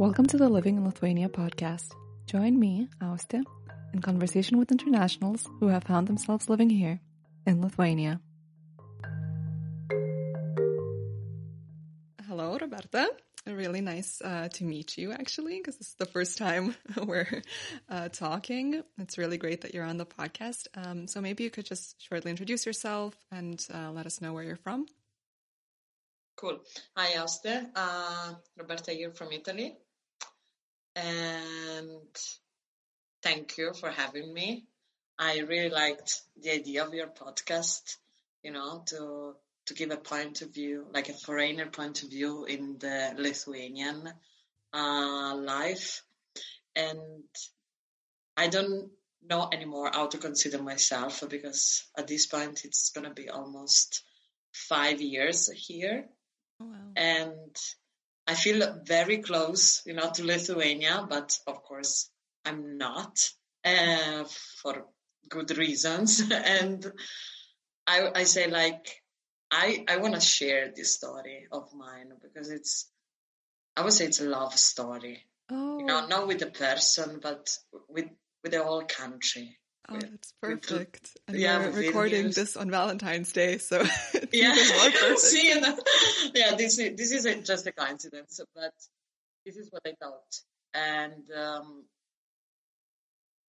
Welcome to the Living in Lithuania podcast. Join me, Auste, in conversation with internationals who have found themselves living here in Lithuania. Hello, Roberta. Really nice uh, to meet you, actually, because this is the first time we're uh, talking. It's really great that you're on the podcast. Um, so maybe you could just shortly introduce yourself and uh, let us know where you're from. Cool. Hi, Auste. Uh, Roberta here from Italy. And thank you for having me. I really liked the idea of your podcast, you know, to to give a point of view, like a foreigner point of view in the Lithuanian uh, life. And I don't know anymore how to consider myself because at this point it's going to be almost five years here. Oh, wow. And I feel very close, you know, to Lithuania, but of course I'm not uh, for good reasons. and I, I say like, I, I want to share this story of mine because it's, I would say it's a love story. Oh, You know, not with the person, but with with the whole country. Oh that's perfect. And yeah, we're recording this on Valentine's Day, so it's Yeah, even more perfect. see, and, yeah, this is this is just a coincidence, but this is what I thought, and um,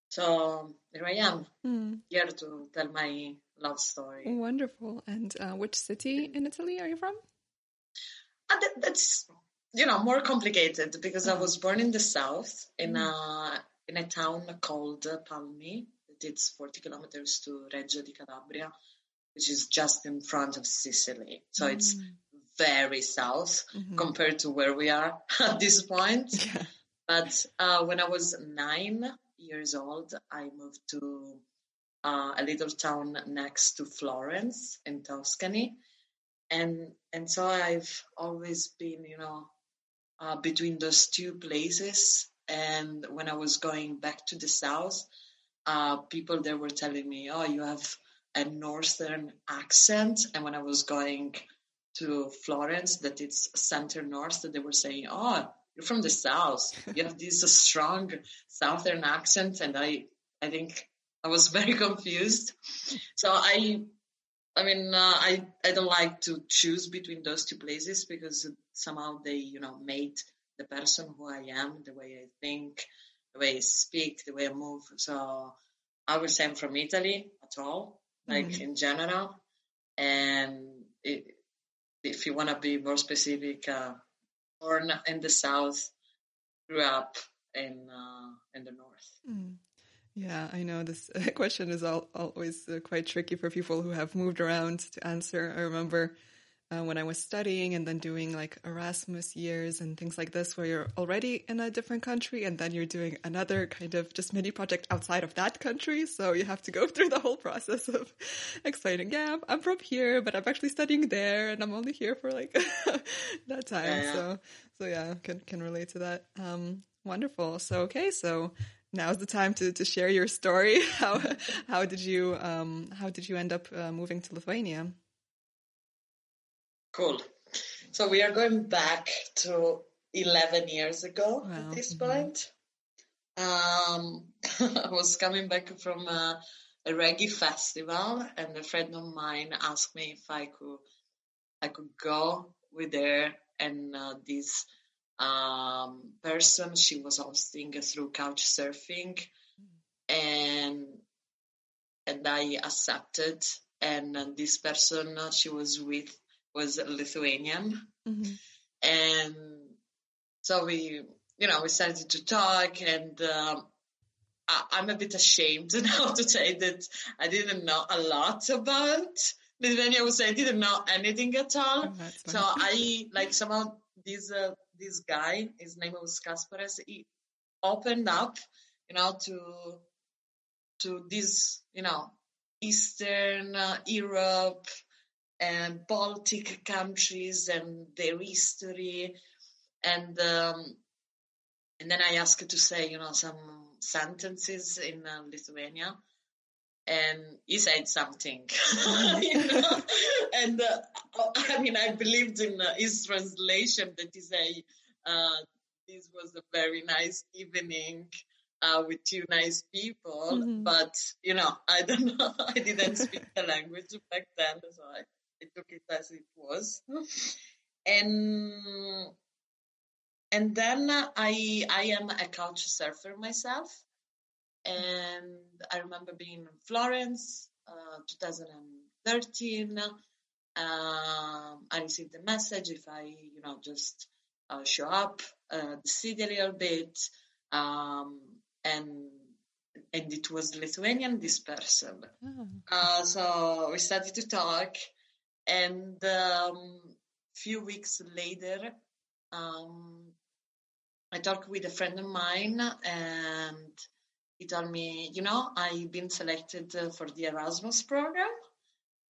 so here I am Hmm, here to tell my love story. wonderful. And uh, which city in Italy are you from? And that, that's you know more complicated because I was born in the south in a in a town called Palmi. It's 40 kilometers to Reggio di Calabria, which is just in front of Sicily. So it's very south Mhm. compared to where we are at this point. Yeah. But uh, when I was nine years old, I moved to uh, a little town next to Florence in Tuscany, and and so I've always been, you know, uh, between those two places. And when I was going back to the south, uh, people there were telling me, "Oh, you have a northern accent," and when I was going to Florence, that it's center north, that they were saying, "Oh, you're from the south. You have this strong southern accent," and I, I think I was very confused. So I, I mean, uh, I, I don't like to choose between those two places because somehow they, you know, made the person who I am, the way I think, the way I speak, the way I move. So I would say I'm from Italy at all, like Mhm. in general. And it, if you want to be more specific, uh, born in the south, grew up in uh, in the north. Mm. Yeah, I know this question is al always uh, quite tricky for people who have moved around to answer. I remember uh, when I was studying and then doing like Erasmus years and things like this, where you're already in a different country and then you're doing another kind of just mini project outside of that country. So you have to go through the whole process of explaining, yeah, I'm- from here, but I'm actually studying there and I'm only here for like that time. Yeah, yeah. So, so yeah, can, can relate to that. Um, wonderful. So, okay. So, now's the time to, to share your story. How how did you um how did you end up uh, moving to Lithuania? Cool. So we are going back to 11 years ago Wow. at this Mhm. point. Um, I was coming back from a, a reggae festival, and a friend of mine asked me if I could I could go with her and uh, this um, person she was hosting through couch surfing, and and I accepted. And uh, this person uh, she was with was Lithuanian, Mm-hmm. and so we you know we started to talk and um, I, i'm a bit ashamed now to say that i didn't know a lot about lithuania. I would say i didn't know anything at all. Oh, so i like somehow this uh, this guy his name was kasparas he opened up you know to to this you know eastern uh, europe and baltic countries and their history and um, and then I asked to say, you know, some sentences in uh, Lithuania, and he said something, you know, and uh, I mean, I believed in uh, his translation that he say, uh, this was a very nice evening uh, with two nice people. Mm-hmm. But you know, I don't know. I didn't speak the language back then, so I, Took it as it was. And and then I I am a couch surfer myself, and I remember being in Florence, uh, 2013. Um, I received a message if I, you know, just uh, show up uh, the city a little bit, um, and and it was Lithuanian this person. Oh. Uh, so we started to talk, and um, few weeks later, um, I talked with a friend of mine, and he told me, you know, I've been selected uh, for the Erasmus program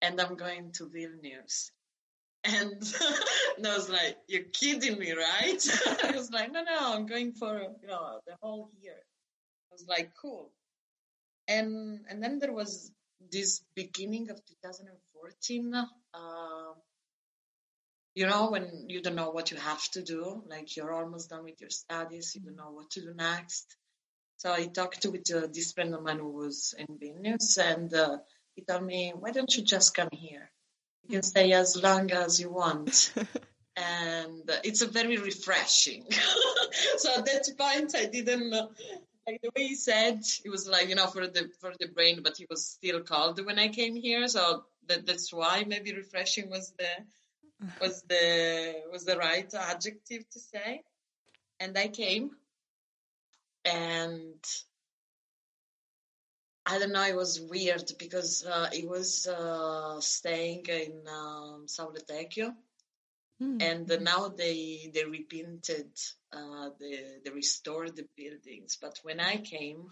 and I'm going to Vilnius. And, and I was like, you're kidding me, right? I was like, no, no, I'm going for, you know, the whole year. I was like, cool. And, and then there was this beginning of 2014, uh, you know, when you don't know what you have to do, like you're almost done with your studies, you don't know what to do next. So I talked with uh, this friend of mine who was in Vilnius, and uh, he told me, why don't you just come here? You can stay as long as you want. and it's a very refreshing. so at that point, I didn't, like the way he said, it was like, you know, for the, for the brain, but he was still cold when I came here. So that, that's why maybe refreshing was the, was the, was the right adjective to say. And I came and I don't know, it was weird because uh, it was uh, staying in um, Saulėtekio, mm. and now they they repainted, uh, the they restored the buildings. But when I came,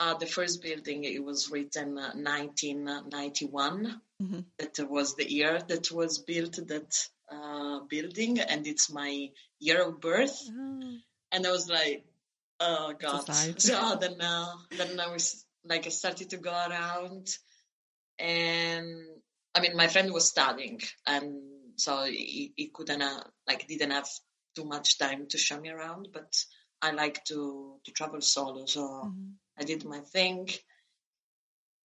uh, the first building it was written 1991. Uh, mm-hmm. That was the year that was built that uh, building, and it's my year of birth. Oh. And I was like, oh god! So then, uh, then I was like I started to go around and I mean my friend was studying and so he, he couldn't uh, like didn't have too much time to show me around but I like to to travel solo so mm-hmm. I did my thing.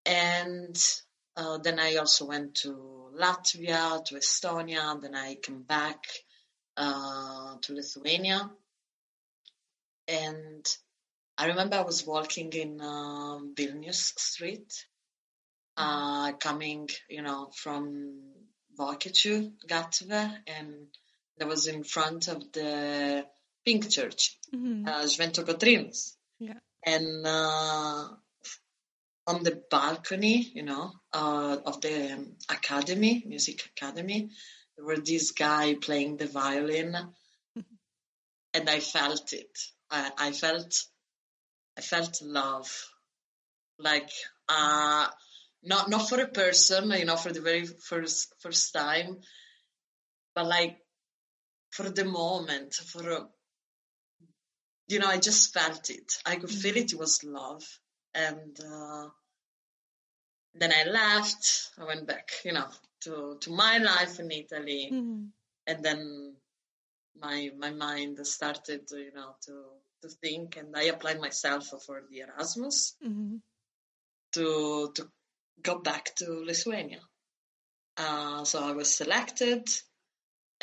And uh, then I also went to Latvia to Estonia then I came back uh, to Lithuania. And I remember I was walking in uh, Vilnius Street, uh, coming, you know, from Vokiečių Gatvė, and that was in front of the Pink Church, mm-hmm. uh. Yeah. And uh, on the balcony, you know, uh, of the um, academy, music academy, there were this guy playing the violin, and I felt it. I, I felt I felt love, like uh, not not for a person, you know, for the very first first time, but like for the moment, for a, you know, I just felt it. I could feel it. It was love, and uh, then I left. I went back, you know, to to my life in Italy, mm-hmm. and then my my mind started, you know, to to think, and I applied myself for the Erasmus mm-hmm. to to go back to Lithuania. Uh, so I was selected,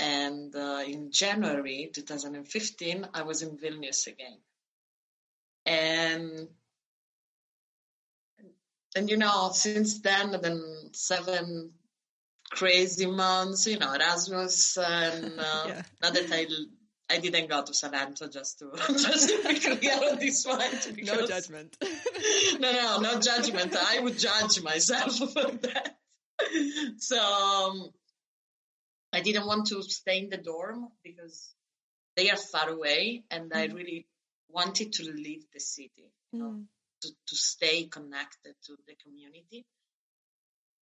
and uh, in January 2015, I was in Vilnius again, and and you know since then, then seven crazy months, you know, Erasmus, and uh, yeah. now that I I didn't go to Salento just to just to be clear on this. Because, no judgment. no, no, no judgment. I would judge myself for that. So um, I didn't want to stay in the dorm because they are far away, and mm. I really wanted to leave the city, you know, mm. to to stay connected to the community.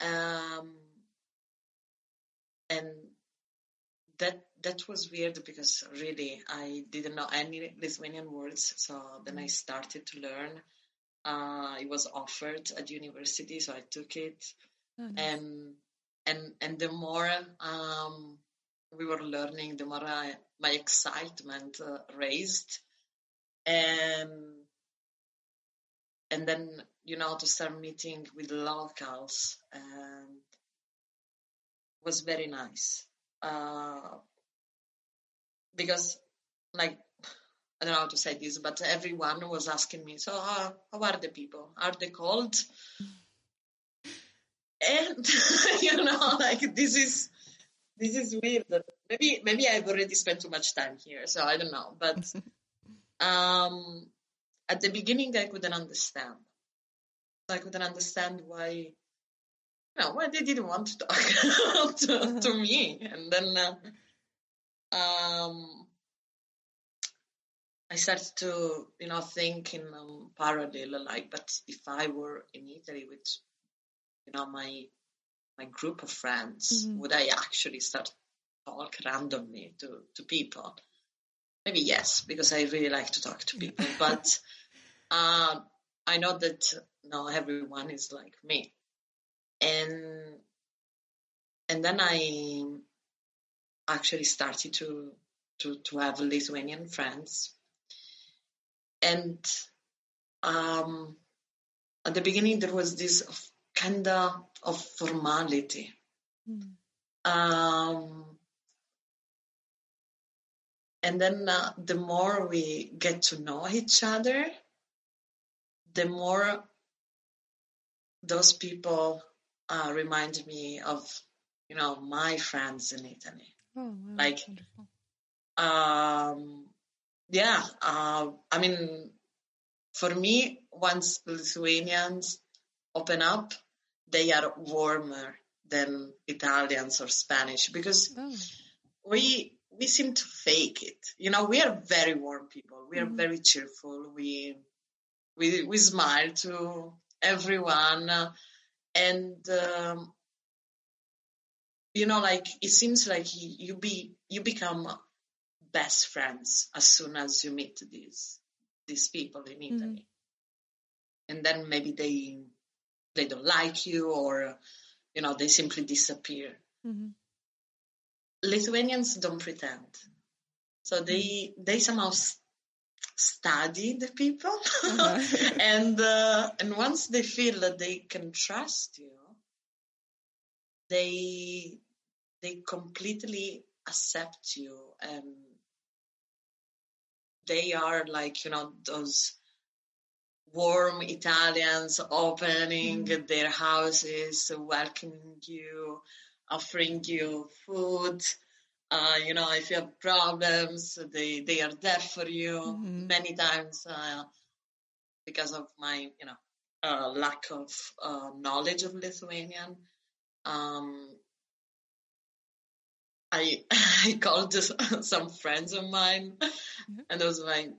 Um, and that that was weird because really I didn't know any Lithuanian words. So then I mm. started to learn. Uh, it was offered at university, so I took it. Oh, nice. And and and the more um, we were learning, the more I, my excitement uh, raised, and and then you know to start meeting with locals and was very nice uh, because like I don't know how to say this, but everyone was asking me, so how, how are the people? Are they cold? And you know, like this is this is weird. Maybe maybe I've already spent too much time here, so I don't know. But um, at the beginning, I couldn't understand. I couldn't understand why, you know, why they didn't want to talk to, to me. And then, uh, um, I started to, you know, think in um, parallel, like, but if I were in Italy with, you know, my my group of friends, mm-hmm. would I actually start talk randomly to to people? Maybe yes, because I really like to talk to people, but uh, I know that not everyone is like me, and and then I actually started to to to have Lithuanian friends and um, at the beginning there was this kind of formality. Mm. Um, and then uh, the more we get to know each other, the more those people uh, remind me of, you know, my friends in Italy. Oh, wow, like, um, yeah, uh, I mean, for me, once Lithuanians open up, they are warmer than Italians or Spanish because oh. we we seem to fake it. You know, we are very warm people. We are mm-hmm. very cheerful. We we we smile to everyone, and um, you know, like it seems like you be you become best friends as soon as you meet these these people in mm-hmm. Italy. Mm-hmm. And then maybe they they don't like you or you know they simply disappear. Mm-hmm. Lithuanians don't pretend. So they mm-hmm. they somehow study the people uh-huh. and uh, and once they feel that they can trust you they they completely accept you and they are like you know those warm Italians opening mm. their houses, welcoming you, offering you food. Uh, you know, if you have problems, they they are there for you. Mm-hmm. Many times, uh, because of my you know uh, lack of uh, knowledge of Lithuanian, um, I I called some friends of mine, mm-hmm. and I was like,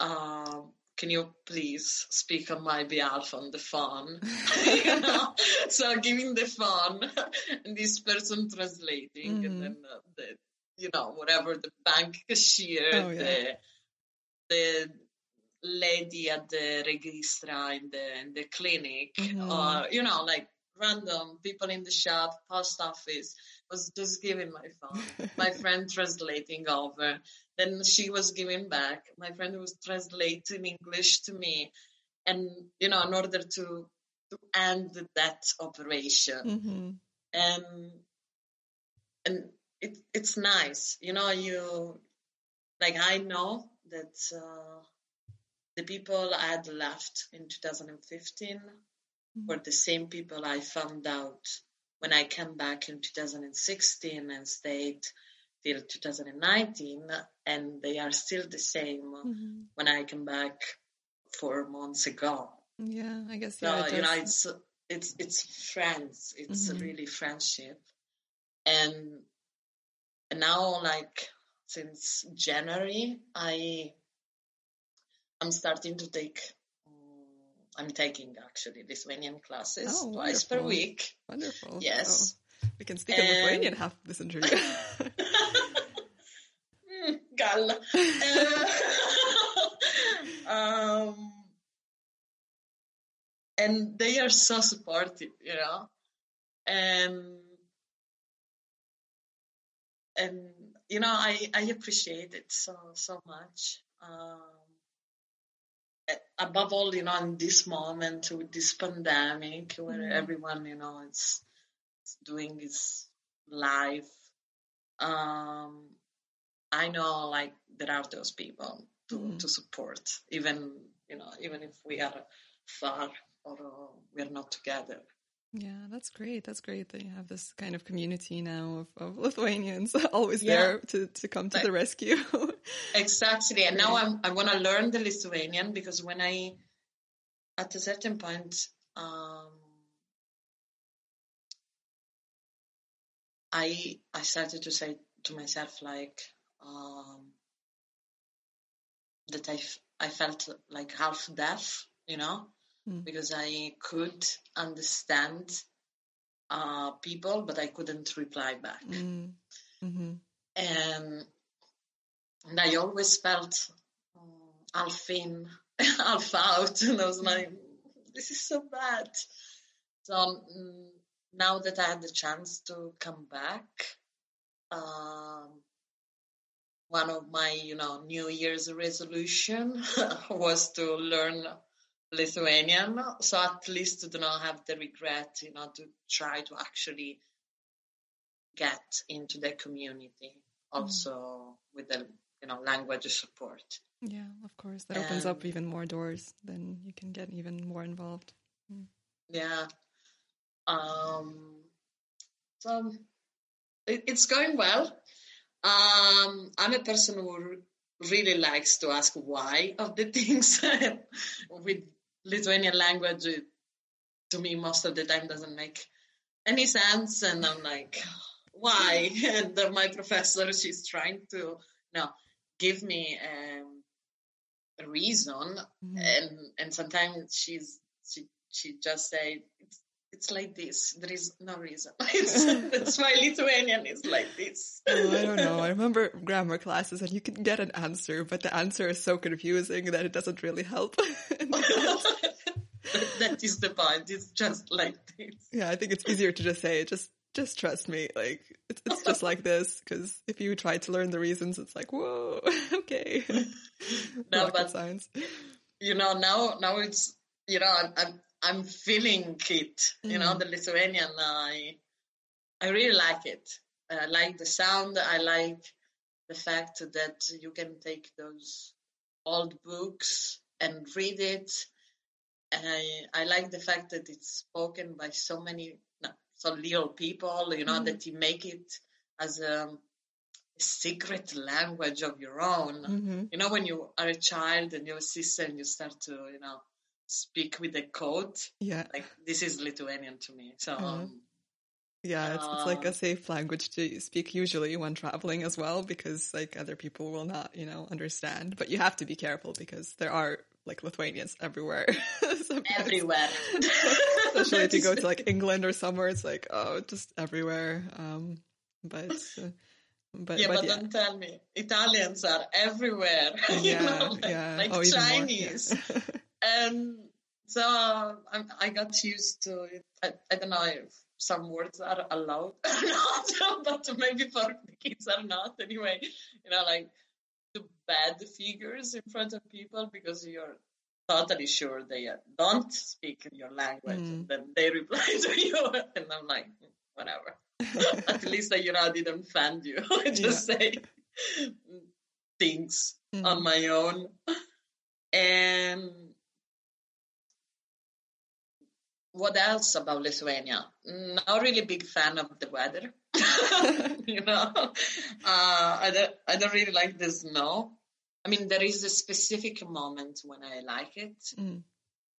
um, "Can you please speak on my behalf on the phone?" you know, so giving the phone, and this person translating, mm-hmm. and then uh, the you know whatever the bank cashier, oh, yeah. the the lady at the registra in the in the clinic, mm-hmm. or you know like random people in the shop, post office was just giving my phone. my friend translating over. Then she was giving back. My friend was translating English to me. And, you know, in order to, to end that operation. Mm-hmm. And, and it, it's nice. You know, you, like, I know that uh, the people I had left in 2015 mm-hmm. were the same people I found out when I came back in 2016 and stayed till 2019, and they are still the same mm-hmm. when I come back four months ago. Yeah, I guess. Yeah, so, you know, it's it's it's friends. It's mm-hmm. really friendship, and and now like since January, I I'm starting to take I'm taking actually Lithuanian classes oh, twice per week. Wonderful. Yes. Oh, we can speak and... Lithuanian half this interview. Uh, um, and they are so supportive, you know. And and you know, I, I appreciate it so, so much. Um, above all, you know, in this moment with this pandemic where mm. everyone, you know, is, is doing his life. Um, I know like there are those people to, mm. to support, even, you know, even if we are far or uh, we are not together. Yeah, that's great. That's great that you have this kind of community now of, of Lithuanians always yeah. there to, to come to the rescue. exactly. And now I'm, I want to learn the Lithuanian because when I, at a certain point, um, I I started to say to myself like um, that I, I felt like half deaf, you know, mm. because I could understand uh, people, but I couldn't reply back. Mm. Mm-hmm. And, and I always felt um, half in, half out, and I was like, this is so bad. So um, now that I had the chance to come back, um, one of my, you know, New Year's resolution was to learn Lithuanian, so at least to do not have the regret, you know, to try to actually get into the community also mm. with the you know language support. Yeah, of course, that opens up even more doors. Then you can get even more involved. Mm. Yeah. Um. So it, it's going well. Um, I'm a person who really likes to ask why of the things with Lithuanian language, to me, most of the time doesn't make any sense. And I'm like, why? And my professor, she's trying to, you know, give me um, a reason. Mm-hmm. And, and sometimes she's, she, she just say, it's, it's like this. There is no reason. that's why Lithuanian is like this. oh, I don't know. I remember grammar classes and you can get an answer, but the answer is so confusing that it doesn't really help. that is the point. It's just like this. Yeah, I think it's easier to just say, just just trust me. Like it's it's just like this. Because if you try to learn the reasons, it's like whoa, okay. no, but science. You know, now now it's you know I'm I'm, I'm feeling it. Mm. You know, mm. the Lithuanian. I I really like it. I like the sound. I like the fact that you can take those old books and read it I, I like the fact that it's spoken by so many, no, so little people, you know, mm-hmm. that you make it as a, secret language of your own. Mm-hmm. You know, when you are a child and you're a sister and you start to, you know, speak with a code. Yeah. Like this is Lithuanian to me. So, mm-hmm. um, yeah, it's, it's, like a safe language to speak usually when traveling as well, because like other people will not, you know, understand. But you have to be careful because there are like Lithuanians everywhere. everywhere. Especially if you go to like England or somewhere, it's like, oh, just everywhere. Um, but, uh, but, yeah, but, but yeah. don't tell me. Italians are everywhere. Yeah, you know, like, yeah. like oh, Chinese. Yeah. And so um, I got used to it. I, I don't know if some words are allowed or not, but maybe for the kids are not anyway. You know, like the bad figures in front of people because you're totally sure they don't speak your language. Mm. And then they reply to you, and I'm like, whatever. At least you know I didn't offend you. I just yeah. say things mm. on my own. And what else about Lithuania? Not really big fan of the weather. you know, uh, I don't, I don't really like the snow. I mean, there is a specific moment when I like it, mm.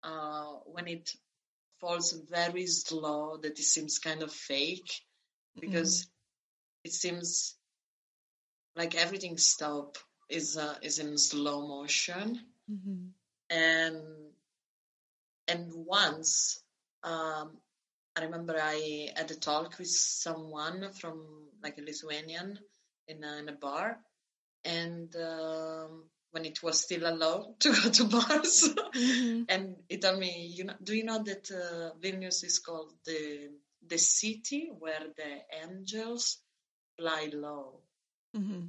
uh, when it falls very slow, that it seems kind of fake, because mm. it seems like everything stop is uh, is in slow motion, mm-hmm. and and once um, I remember I had a talk with someone from like a Lithuanian in a, in a bar, and um, when it was still allowed to go to bars, mm-hmm. and he told me, "You know, do you know that uh, Vilnius is called the the city where the angels fly low?" Mm-hmm.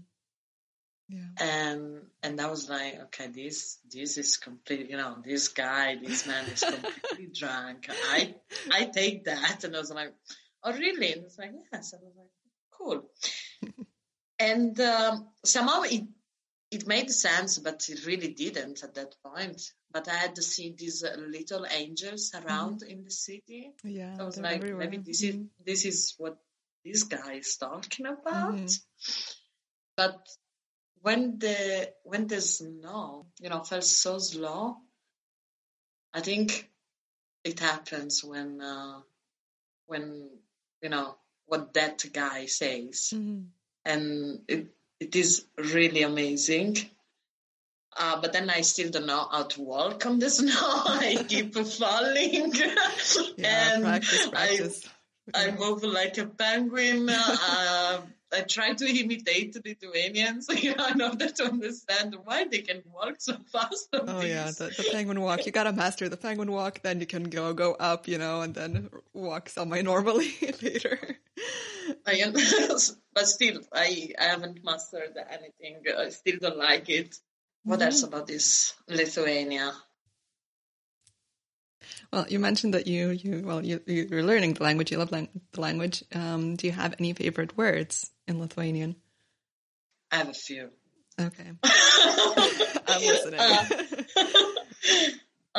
Yeah. And and I was like, okay, this this is complete. You know, this guy, this man is completely drunk. I I take that, and I was like, oh really? And it's like yes. And I was like, cool. and um, somehow it it made sense, but it really didn't at that point. But I had to see these uh, little angels around mm-hmm. in the city. Yeah, I was like, everywhere. maybe this mm-hmm. is this is what this guy is talking about. Mm-hmm. But when the when the snow, you know, felt so slow, I think it happens when uh, when you know what that guy says, mm-hmm. and it it is really amazing. Uh, but then I still don't know how to walk on the snow. I keep falling, yeah, and practice, practice. I, I move like a penguin. Uh, I try to imitate the Lithuanians, you know, in order to understand why they can walk so fast. Oh these. yeah, the, the, penguin walk. You gotta master the penguin walk, then you can go go up, you know, and then walk semi normally later. I, but still, I I haven't mastered anything. I still don't like it. What mm-hmm. else about this Lithuania? Well, you mentioned that you you well you you're learning the language. You love lang- the language. Um, do you have any favorite words in Lithuanian? I have a few. Okay, I'm listening. Uh,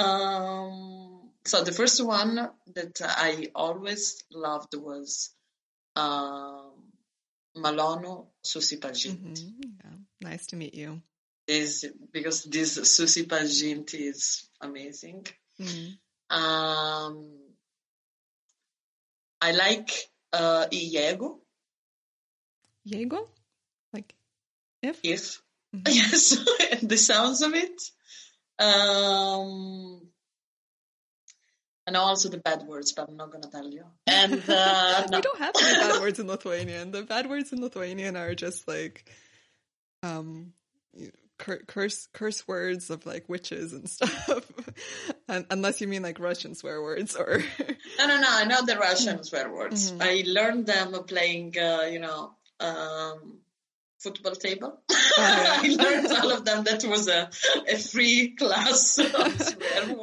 um, so the first one that I always loved was um, Malonu susipažinti. Mm-hmm. Yeah. Nice to meet you. Is because this susipažinti is amazing. Mm-hmm. Um, I like uh, Jeigu. Jeigu? Like if? If. Mm-hmm. Yes, the sounds of it. Um, and also the bad words, but I'm not going to tell you. And uh, we don't have any bad words in Lithuanian. The bad words in Lithuanian are just like um, curse curse words of like witches and stuff unless you mean like russian swear words or no no no i know the russian swear words mm-hmm. i learned them playing uh, you know um, football table oh, yeah. i learned all of them that was a, a free class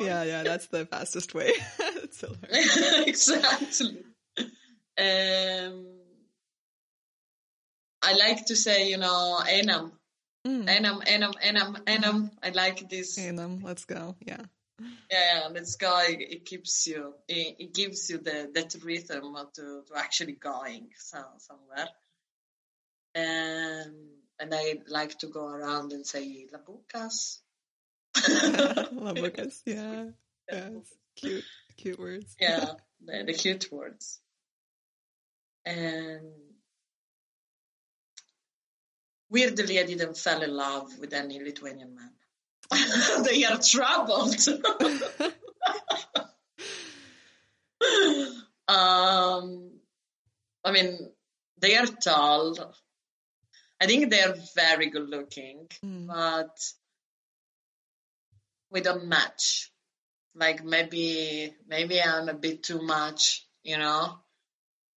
yeah yeah that's the fastest way to learn exactly um, i like to say you know einam Mm. Einam, Einam, Einam, Einam. I like this. Einam, let's go. Yeah. Yeah, yeah, let's go. It, it keeps you, it, it, gives you the that rhythm to, to actually going so, somewhere. And and I like to go around and say labukas. labukas, yeah. Yeah, cute, cute words. Yeah, the, the cute words. And weirdly, I didn't fall in love with any Lithuanian man. they are troubled. um, I mean, they are tall. I think they are very good looking, mm. but we don't match. Like maybe, maybe I'm a bit too much, you know,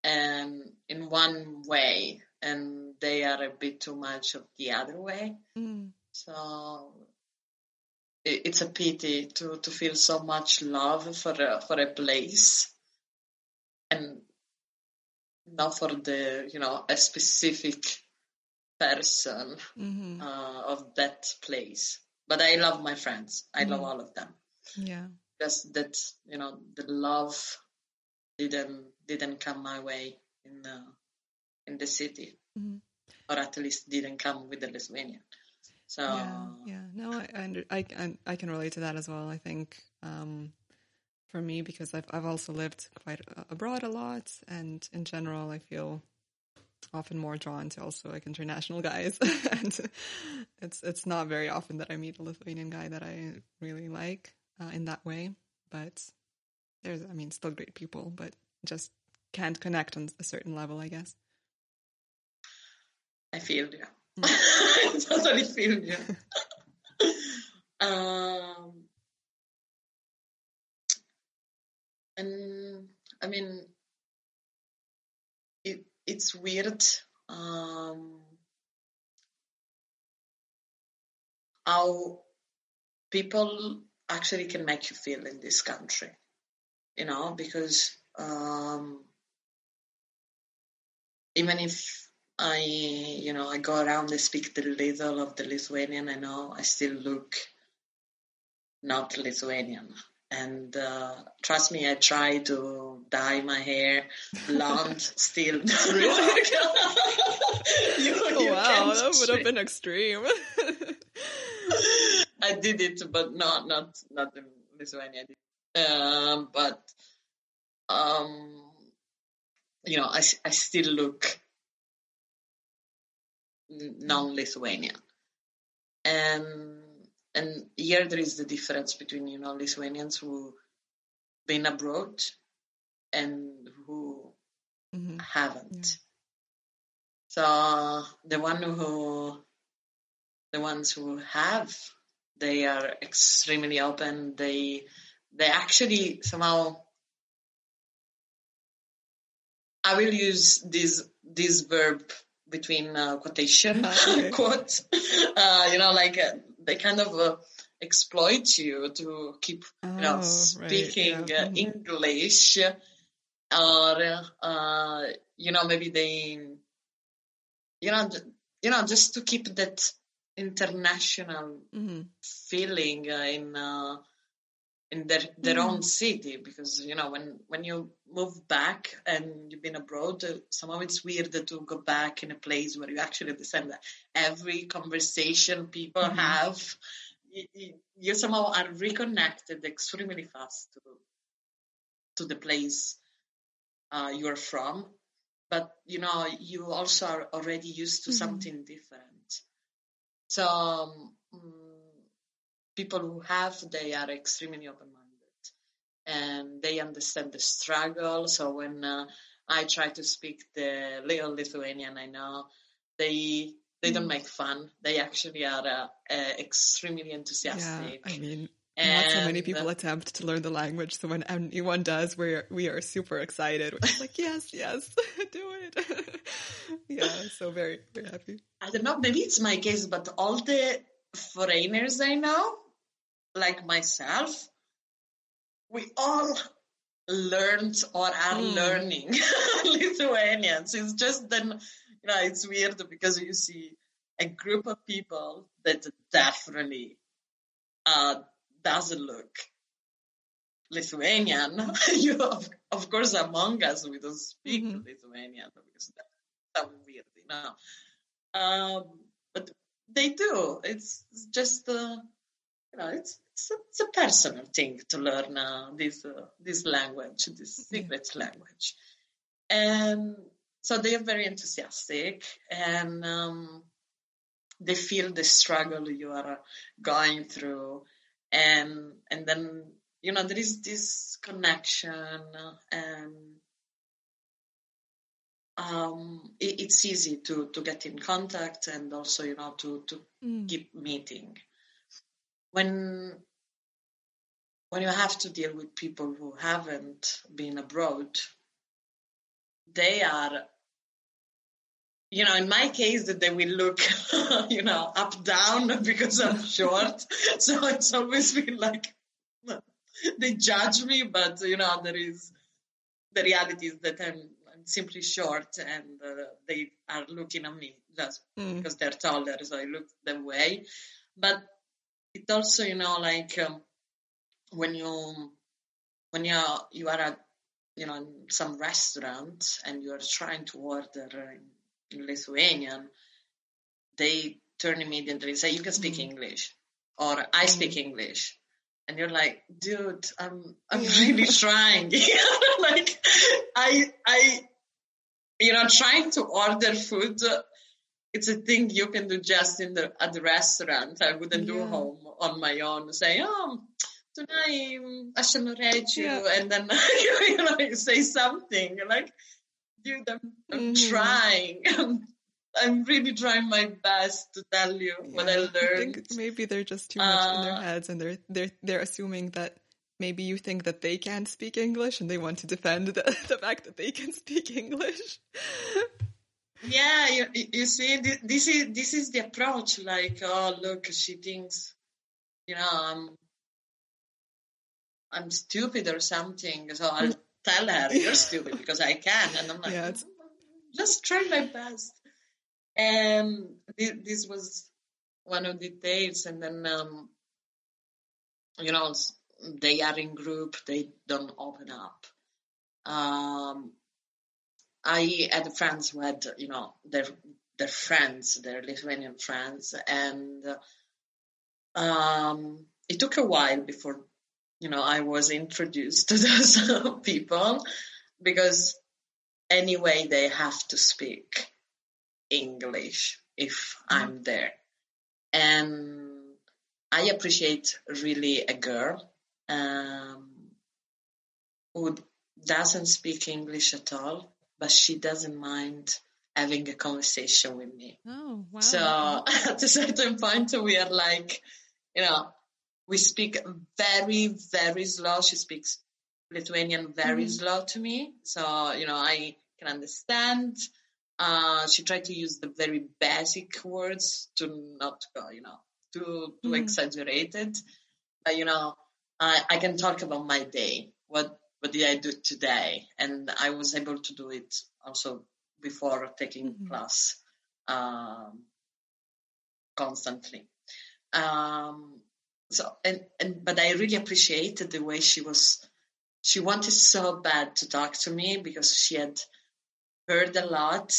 and in one way, and they are a bit too much of the other way. Mm. So it's a pity to, to feel so much love for a, for a place and not for the you know a specific person mm-hmm. uh, of that place. But I love my friends. I mm. love all of them. Yeah, just that you know the love didn't didn't come my way in the in the city, mm-hmm. or at least didn't come with the Lithuanian. So yeah, yeah. No, I, I, I, I can relate to that as well. I think um, for me because I've I've also lived quite abroad a lot, and in general, I feel often more drawn to also like international guys, and it's it's not very often that I meet a Lithuanian guy that I really like uh, in that way. But there's, I mean, still great people, but just can't connect on a certain level, I guess. I feel you. Mm. I totally feel you. um, and I mean, it it's weird. Um, how people actually can make you feel in this country, you know, because um, even if I, you know, I go around and speak the little of the Lithuanian, I know I still look not Lithuanian. And uh, trust me, I try to dye my hair blonde still. You, you wow, that would have been extreme. I did it, but not not not in Lithuania. Um, but um, you know, I I still look non-Lithuanian, and and here there is the difference between you know Lithuanians who been abroad and who mm-hmm. haven't. Yeah. So the one who the ones who have they are extremely open. They they actually somehow I will use this this verb between uh, quotation okay. quote. Uh, you know, like uh, they kind of uh, exploit you to keep oh, you know oh, speaking right, yeah. Uh, English, or uh, you know maybe they you know you know just to keep that international mm-hmm. feeling uh, in uh, in their their mm. own city because you know when when you move back and you've been abroad uh, somehow it's weird to go back in a place where you actually understand that every conversation people mm-hmm. have you, you, somehow are reconnected extremely fast to to the place uh, you're from but you know you also are already used to mm-hmm. something different so um, people who have, they are extremely open-minded and they understand the struggle. So when uh, I try to speak the little Lithuanian I know, they they don't mm. make fun. They actually are uh, uh, extremely enthusiastic. Yeah, I mean, and, not so many people attempt to learn the language. So when anyone does, we are we are super excited. We're like, yes, yes, do it. yeah, so very very happy. I don't know. Maybe it's my case, but all the foreigners I know, like myself, we all learned or are mm. learning Lithuanians. It's just then, you know, it's weird because you see a group of people that definitely uh, doesn't look Lithuanian. you, of, of, course, among us, we don't speak mm-hmm. Lithuanian because that's weird, you know. Um, but they do. It's, just, uh, you know, it's it's a, it's a, personal thing to learn uh, this uh, this language, this secret language, and so they are very enthusiastic and um, they feel the struggle you are going through, and and then you know there is this connection and um, it, it's easy to to get in contact and also you know to to mm. keep meeting when when you have to deal with people who haven't been abroad they are you know, in my case, that they will look, you know, up down because I'm short. so it's always been like they judge me, but you know, there is the reality is that I'm, I'm simply short, and uh, they are looking at me just mm. because they're taller, so I look the way. But it also, you know, like um, when you when you are, you are at you know in some restaurant and you are trying to order in Lithuanian, they turn immediately and say, "You can speak mm. English," or "I mm. speak English." and you're like, dude, I'm I'm really trying. like I I you know, trying to order food it's a thing you can do just in the at the restaurant. I wouldn't yeah. do home on my own. Say, oh, tonight I shall read you, yeah. and then you know you say something like, dude, I'm, I'm mm-hmm. trying. I'm really trying my best to tell you yeah, what I learned. I think maybe they're just too much uh, in their uh, heads, and they're they're they're assuming that maybe you think that they can't speak English, and they want to defend the, the fact that they can speak English. yeah, you, you see, this is this is the approach. Like, oh, look, she thinks, you know, I'm I'm stupid or something. So I'll tell her you're stupid because I can, and I'm like, yeah, just try my best. And this, this was one of the days, and then um, you know they are in group, they don't open up. Um, I had friends who had, you know, their their friends, their Lithuanian friends, and um, it took a while before, you know, I was introduced to those people because anyway they have to speak English if mm-hmm. I'm there, and I appreciate really a girl um, who doesn't speak English at all but she doesn't mind having a conversation with me. Oh, wow. So at a certain point, we are like, you know, we speak very, very slow. She speaks Lithuanian very mm-hmm. slow to me. So, you know, I can understand. Uh, she tried to use the very basic words to not go, you know, too, too mm-hmm. exaggerated. But, you know, I, I can talk about my day, what what did I do today? And I was able to do it also before taking mm-hmm. class um, constantly. Um, so and and but I really appreciated the way she was. She wanted so bad to talk to me because she had heard a lot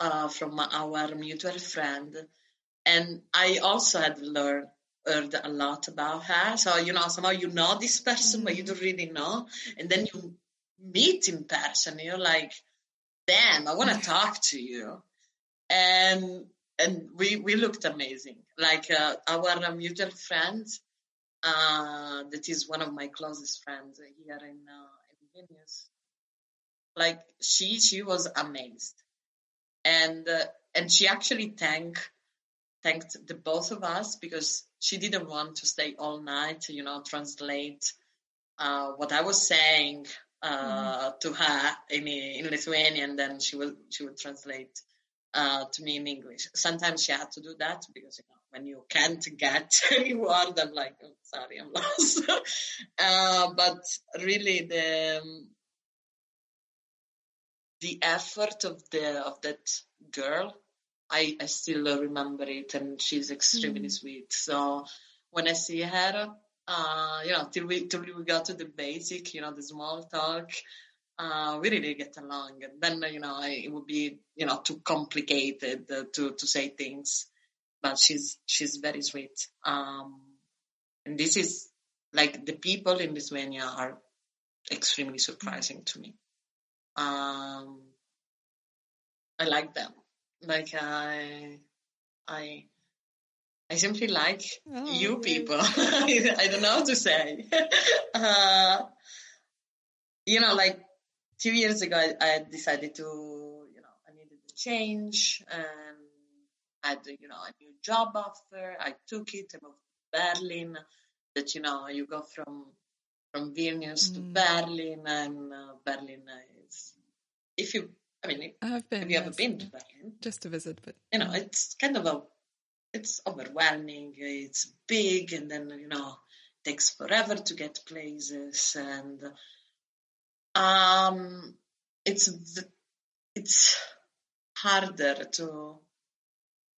uh, from our mutual friend, and I also had learned heard a lot about her. So, you know, somehow you know this person, but you mm-hmm. don't really know. And then you meet in person, you're like, damn, I want to talk to you. And and we, we looked amazing. Like uh, our mutual friend, uh, that is one of my closest friends here in, uh, in Vilnius. Like she, she was amazed. And, uh, and she actually thanked thanked the both of us because she didn't want to stay all night, you know, translate uh, what I was saying uh, mm. to her in, in Lithuanian, then she would she would translate uh, to me in English. Sometimes she had to do that because you know when you can't get any word, I'm like, oh, sorry, I'm lost. uh, but really, the um, the effort of the of that girl I, I still remember it and she's extremely mm. sweet. So when I see her, uh, you know, till we, till we got to the basic, you know, the small talk, uh, we really get along. And then, you know, I, it would be, you know, too complicated uh, to, to say things, but she's, she's very sweet. Um, and this is like the people in Lithuania are extremely surprising to me. Um, I like them. Like I, I, I simply like oh, you people. I don't know how to say. uh, you know, like two years ago, I, I, decided to, you know, I needed a change and I had, you know, a new job offer. I took it. I moved to Berlin. That you know, you go from from Vilnius mm. to Berlin, and uh, Berlin is, if you I mean, I've been. Have you yes, ever been to Berlin? Just to visit, but you know, it's kind of a, it's overwhelming. It's big, and then you know, it takes forever to get places, and um, it's it's harder to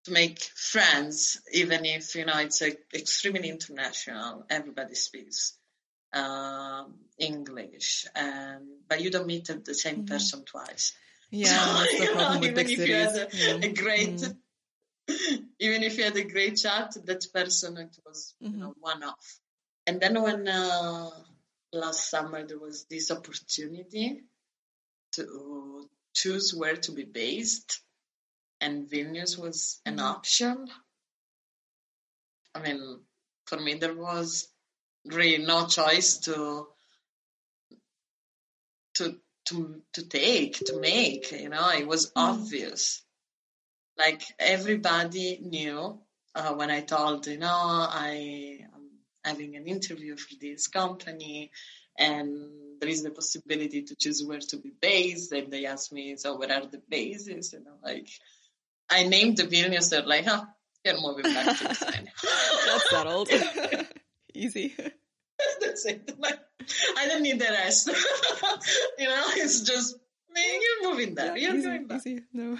to make friends, even if you know it's a, extremely international. Everybody speaks um, English, and but you don't meet the same mm-hmm. person twice. Yeah, that's the problem with big cities. A, yeah. a, great, mm. even if you had a great chat, that person it was mm-hmm. you know, one off. And then when uh, last summer there was this opportunity to choose where to be based, and Vilnius was an mm-hmm. option. I mean, for me there was really no choice to to to to take to make you know it was mm. obvious like everybody knew uh, when i told you know i am having an interview for this company and there is the possibility to choose where to be based. And they asked me, so where are the bases? And I'm like, I named the Vilnius. They're like, huh, you're moving back to Spain. That's settled. Easy. It. Like, I don't need the rest. you know, it's just you're moving there. Yeah, you're easy, going. Easy. No.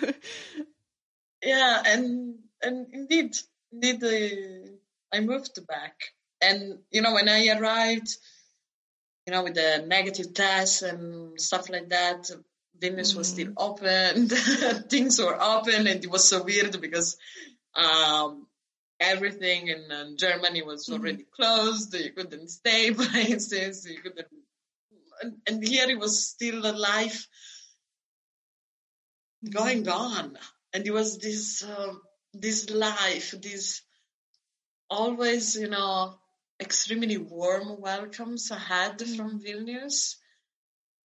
yeah, and and indeed, indeed, uh, I moved back. And you know, when I arrived, you know, with the negative tests and stuff like that, Vilnius mm-hmm. was still mm-hmm. open. Things were open, and it was so weird because um, everything in uh, Germany was mm-hmm. already closed. You couldn't stay places. You couldn't, and, and here it was still alive going mm-hmm. on, and it was this uh, this life, this always you know extremely warm welcomes I had mm. from Vilnius.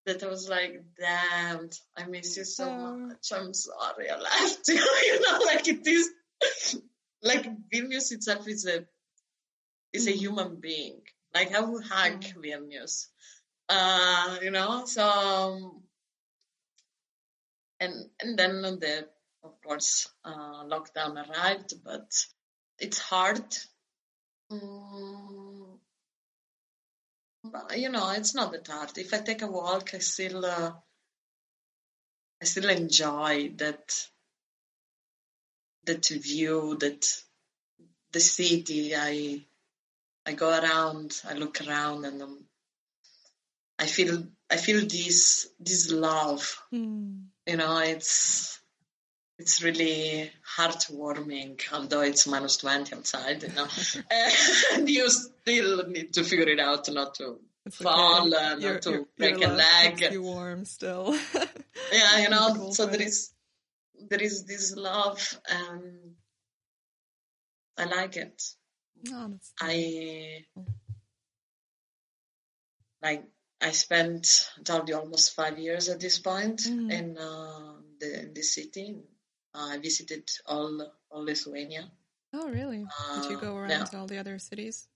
That I was like, damn, I miss you so oh. much. I'm sorry I left you. you know, like it is like Vilnius itself is a is a mm. human being. Like I would hug mm. Vilnius. Uh, you know, so um, and and then the of course uh, lockdown arrived, but it's hard. Um, you know, it's not that hard. If I take a walk, I still uh, I still enjoy that that view, that the city. I I go around, I look around, and um, I feel I feel this this love. Mm you know, it's it's really heartwarming, although it's minus 20 outside, you know. and you still need to figure it out not to it's fall, okay. uh, not to break a leg. You warm still. yeah, you know, so there is, there is this love and I like it. Oh, I, like, I spent probably almost five years at this point mm. in uh, the in the city. I visited all all Lithuania. Oh, really? Uh, Did you go around yeah. to all the other cities?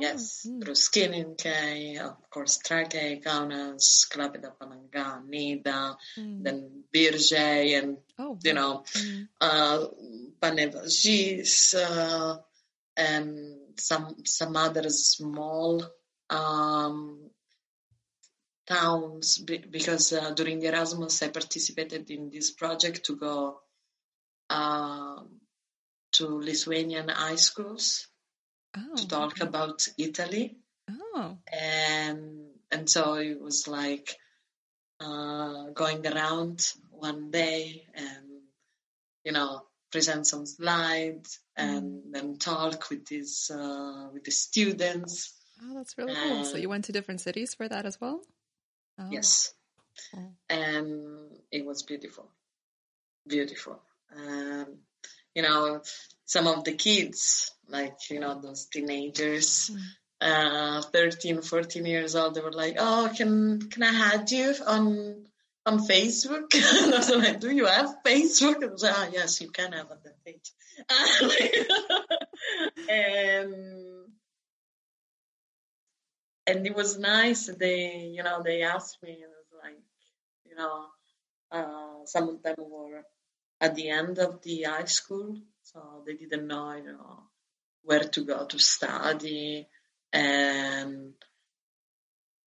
Yes, mm. Druskininkai, of course, Trakai, Kaunas, Klaipėda, Palanga, Nida, mm. then Biržai, and oh, you know, mm. uh, uh, and some some other small um, towns because uh, during Erasmus I participated in this project to go uh, to Lithuanian high schools oh, to talk about Italy. Oh. And and so it was like uh, going around one day and you know present some slides and mm. then talk with these uh, with the students. Oh, that's really and, cool. So you went to different cities for that as well? Oh. Yes. Oh. And it was beautiful. Beautiful. Um, you know, some of the kids, like, you know, those teenagers, mm. uh, 13, 14 years old, they were like, oh, can, can I add you on, on Facebook? and I was like, do you have Facebook? And I was like, oh, yes, you can have on the page. and and it was nice. They, you know, they asked me, and it was like, you know, uh, some of them were at the end of the high school, so they didn't know, you know, where to go to study, and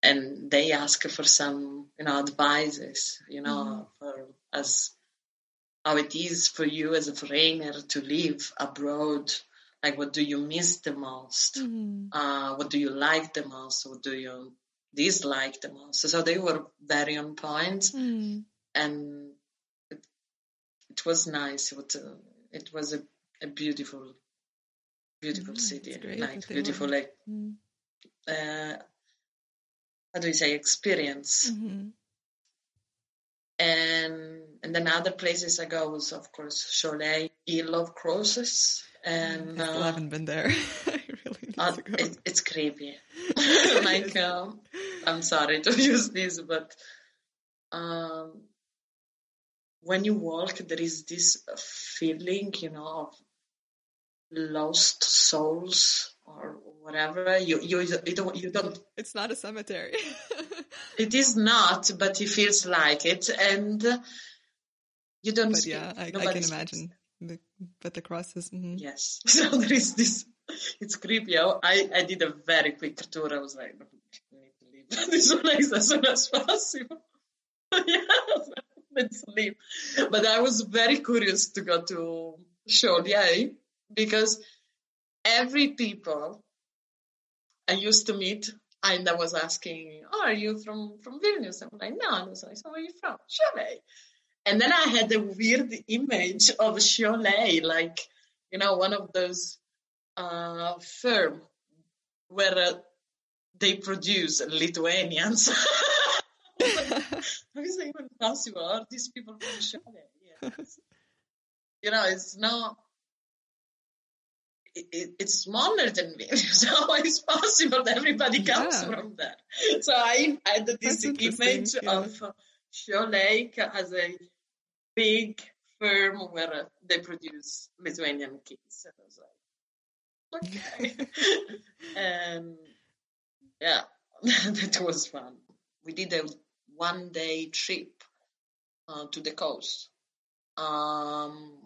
and they asked for some, you know, advices, you know, mm. for as how it is for you as a foreigner to live abroad like what do you miss the most mm-hmm. uh, what do you like the most what do you dislike the most so they were very on point mm-hmm. and it, it, was nice it was a, it was a, a beautiful beautiful mm-hmm. city like beautiful were. like mm-hmm. uh, how do you say experience mm-hmm. and and then other places I go was of course Šiauliai, Hill of Crosses and I still uh, haven't been there. I uh. It, it's creepy. like um, I'm sorry to use this, but um, when you walk, there is this feeling, you know, of lost souls or whatever. You you you don't you don't. It's not a cemetery. it is not, but it feels like it, and you don't. But speak. yeah, I, I can speaks. imagine. The, but the crosses. mhm. Yes. So there is this. It's creepy. I I did a very quick tour. I was like, I need to leave this place as soon as possible. yes, let's leave. But I was very curious to go to Šiauliai because every people I used to meet, and I was asking, oh, "Are you from from Vilnius?" I'm like, "No." And I was like, "So where are you from?" Šiauliai. And then I had a weird image of Šiauliai, like you know, one of those uh, firm where uh, they produce Lithuanians. How is it even possible? Are these people from Šiauliai? Yes. you know, it's not. It, it, it's smaller than me. So it's possible that everybody comes Yeah. from there? So I had this image yeah. of uh, Šiauliai as a big firm where they produce Lithuanian kids. And I was like, okay. and yeah, that was fun. We did a one day trip uh, to the coast. Um,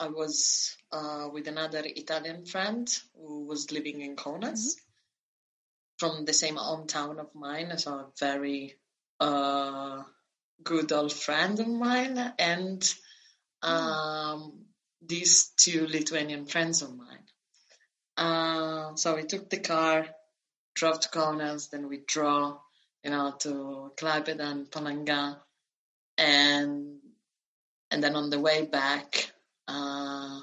I was uh, with another Italian friend who was living in Kaunas from the same hometown of mine, so a very uh, good old friend of mine, and um, these two Lithuanian friends of mine. Uh, so we took the car, drove to Kaunas, then we drove, you know, to Klaipėda and Palanga, and and then on the way back, uh,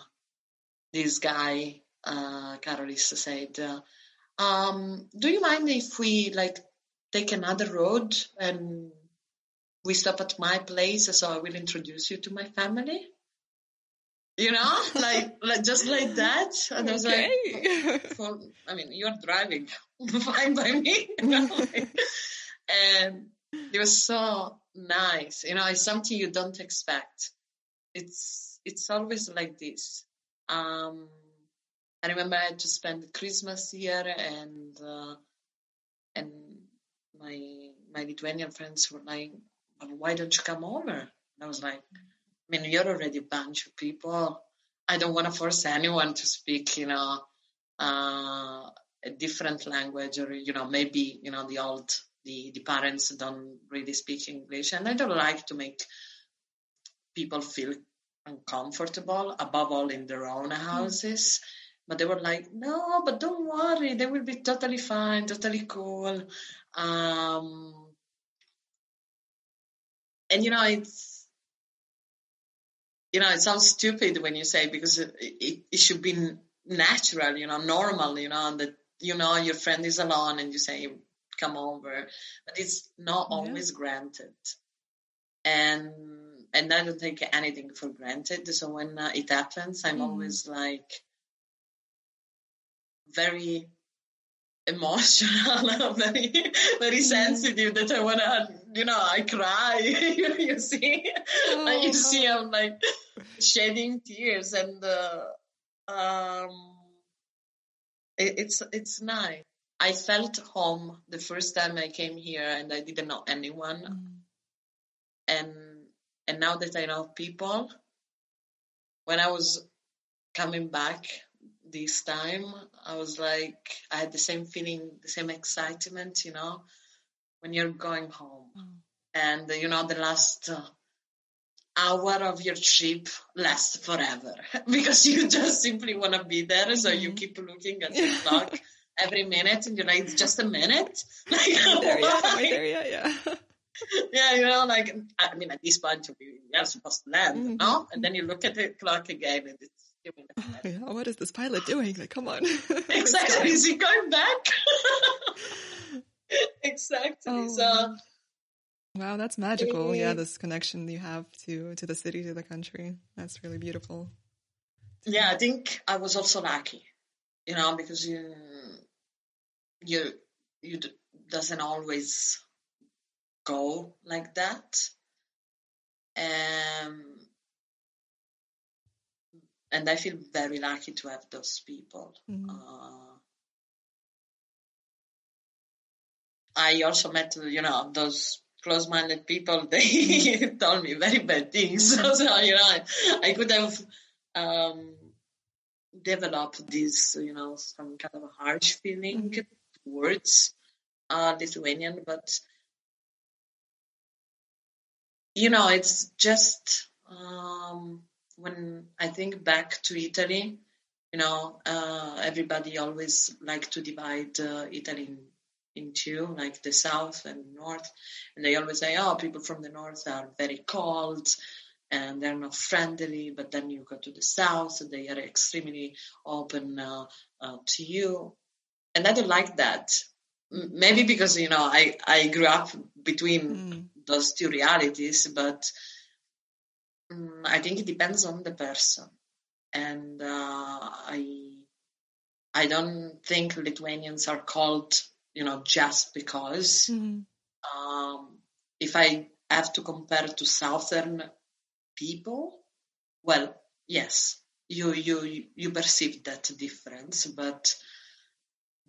this guy, uh, Karolis, said, uh, um, "Do you mind if we like take another road and we stop at my place, so I will introduce you to my family?" You know, like like just like that, and I was like, for, I mean, you're driving, fine by me. You know? And it was so nice. You know, it's something you don't expect. It's it's always like this. Um, I remember I had to spend Christmas here, and uh, and my my Lithuanian friends were like, well, "Why don't you come over?" And I was like, "I mean, you're already a bunch of people. I don't want to force anyone to speak, you know, uh, a different language, or you know, maybe you know the old the the parents don't really speak English, and I don't like to make people feel uncomfortable, above all in their own houses. But they were like, no, but don't worry, they will be totally fine, totally cool. Um, and you know, it's you know, it sounds stupid when you say because it, it, it should be natural, you know, normal, you know, that you know your friend is alone and you say come over, but it's not Yeah. always granted, and and I don't take anything for granted. So when uh, it happens, I'm Mhm. always like very emotional, very very sensitive that I wanna, you know, I cry. you see, Oh, you see. I'm like shedding tears, and uh, um, it, it's it's nice. I felt home the first time I came here, and I didn't know anyone, Mm. and and now that I know people, when I was coming back this time, I was like, I had the same feeling, the same excitement, you know, when you're going home. Oh. And, you know, the last uh, hour of your trip lasts forever because you just simply want to be there. So you Mhm. keep looking at the clock every minute and you're like, it's just a minute. Like, there I why? there yet? Yeah. yeah, you know, like I mean, at this point are supposed to land, Mhm. no? And then you look at the clock again, and it's Oh, yeah. What is this pilot doing? Like, come on. exactly. Is he going back? exactly. So Oh. Wow, that's magical. Yeah, this connection you have to to the city, to the country. That's really beautiful. yeah, I think I was also lucky, you know, because you you you d- doesn't always go like that. Um, and I feel very lucky to have those people. Mhm. Uh, I also met, you know, those close-minded people. They told me very bad things. So, so, you know, I, I could have um, developed this, you know, some kind of a harsh feeling Mhm. Towards uh, Lithuanian, but you know, it's just um, when I think back to Italy, you know, uh, everybody always like to divide uh, Italy in, in two, like the south and north, and they always say, oh, people from the north are very cold and they're not friendly, but then you go to the south, and they are extremely open uh, uh, to you, and I don't like that. Maybe because you know I I grew up between Mm. those two realities, but mm, I think it depends on the person, and uh, I I don't think Lithuanians are called you know just because. Mhm. Um, if I have to compare to southern people, well, yes, you you you perceive that difference, but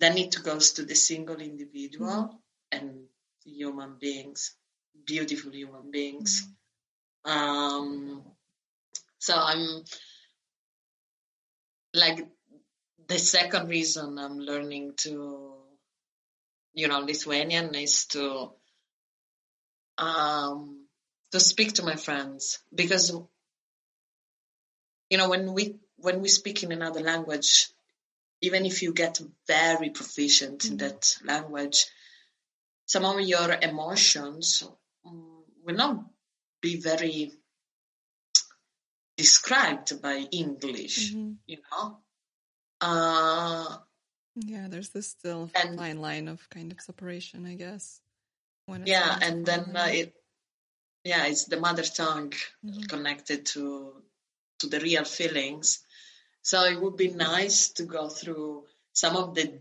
then it goes to the single individual and human beings, beautiful human beings. Um, so I'm like the second reason I'm learning to, you know, Lithuanian is to um, to speak to my friends because you know when we when we speak in another language, even if you get very proficient in Mhm. that language, some of your emotions mm, will not be very described by English. Mhm. You know. Uh, Yeah, there's this still And- fine line of kind of separation, I guess. When yeah and then uh, it yeah it's the mother tongue Mhm. connected to to the real feelings so it would be nice to go through some of the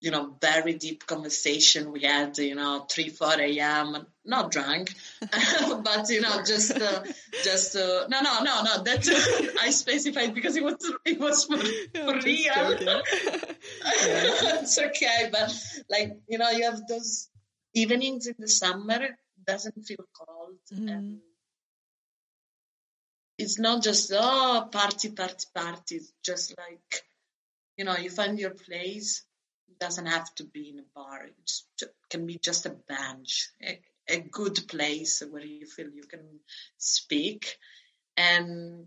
you know very deep conversation we had you know 3 4 a.m not drunk but you know just uh, just uh, no no no no that i specified because it was it was for, for real. It's okay, but like you know, you have those evenings in the summer it doesn't feel cold, Mhm. and it's not just oh party, party, party. It's just like you know, you find your place. It doesn't have to be in a bar. It can be just a bench, a, a good place where you feel you can speak, and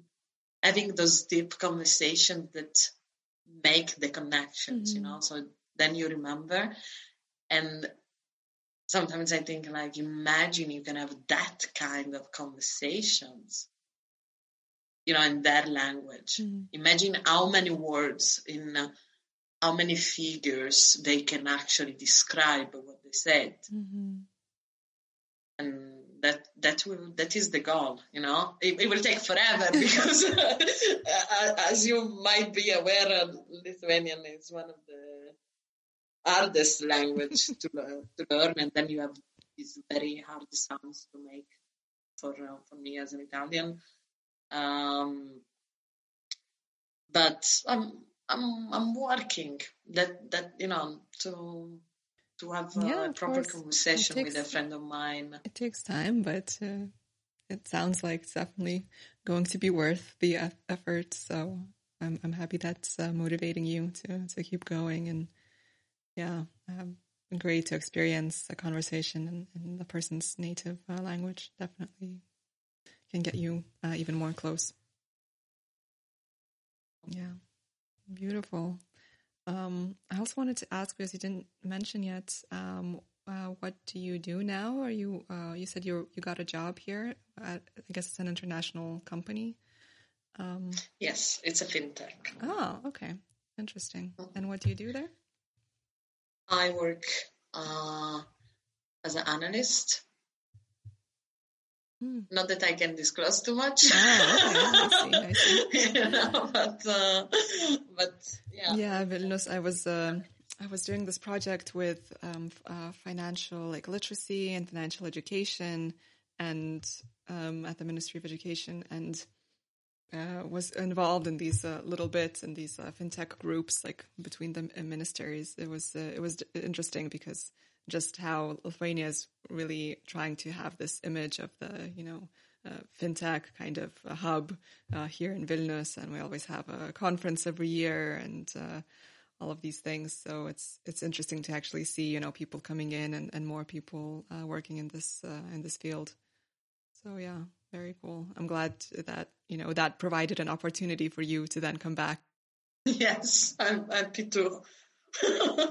having those deep conversations that make the connections, you Mhm. know. So then you remember, and sometimes I think like imagine you can have that kind of conversations, you know, in their language. Mhm. Imagine how many words in uh, how many figures they can actually describe what they said, Mhm. and that that will that is the goal. You know, it, it will take forever because, uh, as you might be aware, uh, Lithuanian is one of the hardest language to learn, to learn, and then you have these very hard sounds to make for uh, for me as an Italian. Um, but I'm I'm I'm working that that you know to to have uh, Yeah, a proper course. Conversation with a friend of mine. It takes time, but uh, it sounds like it's definitely going to be worth the effort. So I'm I'm happy that's uh, motivating you to to keep going. And yeah, um, great to experience a conversation in, in the person's native uh, language. Definitely can get you uh, even more close. Yeah, beautiful. Um, I also wanted to ask because you didn't mention yet. Um, uh, what do you do now? Are you? Uh, you said you you got a job here. At, I guess it's an international company. Um, Yes, it's a fintech. oh, okay, interesting. And what do you do there? I work uh, as an analyst. Hmm. Not that I can disclose too much. Okay. I see, I see. You know, but uh, but yeah. Yeah, Vilnius. I was um I was doing this project with um, uh, financial like literacy and financial education, and um, at the Ministry of Education, and uh, was involved in these uh, little bits and these uh, fintech groups, like between the ministries. It was uh, it was interesting because just how Lithuania is really trying to have this image of the you know uh, fintech kind of hub uh, here in Vilnius, and we always have a conference every year and all of these things. So it's it's interesting to actually see you know people coming in and, and more people working in this in this field. So yeah, very cool. I'm glad that you know that provided an opportunity for you to then come back. Yes, I'm happy to.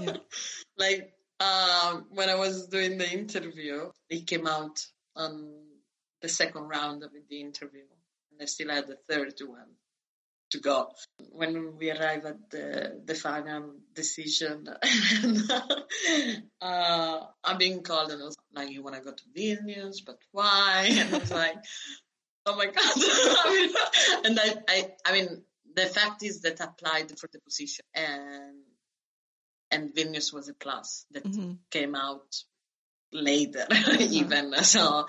yeah. Like um, when I was doing the interview, it came out on the second round of the interview, and I still had the third one to go. When we arrive at the, the final decision, uh, I'm being called and I was like, you want to go to Vilnius, but why? And I was like, oh my God. And I, I, I mean, the fact is that I applied for the position and, and Vilnius was a plus that mm-hmm. came out later even. So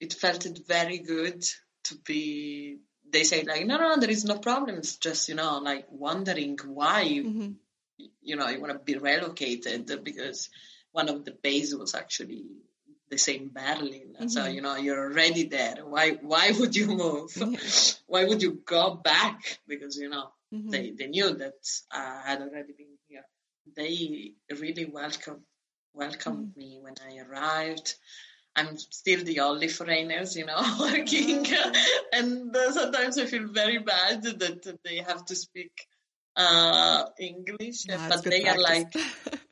it felt very good to be they say like, no, no, there is no problem. It's just, you know, like wondering why, mm-hmm. you know, you want to be relocated because one of the base was actually the same Berlin. Mm-hmm. So, you know, you're already there. Why, why would you move? Yeah. why would you go back? Because, you know, mm-hmm. they, they knew that I had already been here. They really welcomed, welcomed mm-hmm. me when I arrived. I'm still the only foreigners, you know, working, and uh, sometimes I feel very bad that they have to speak uh, English, yeah, but they practice. are like,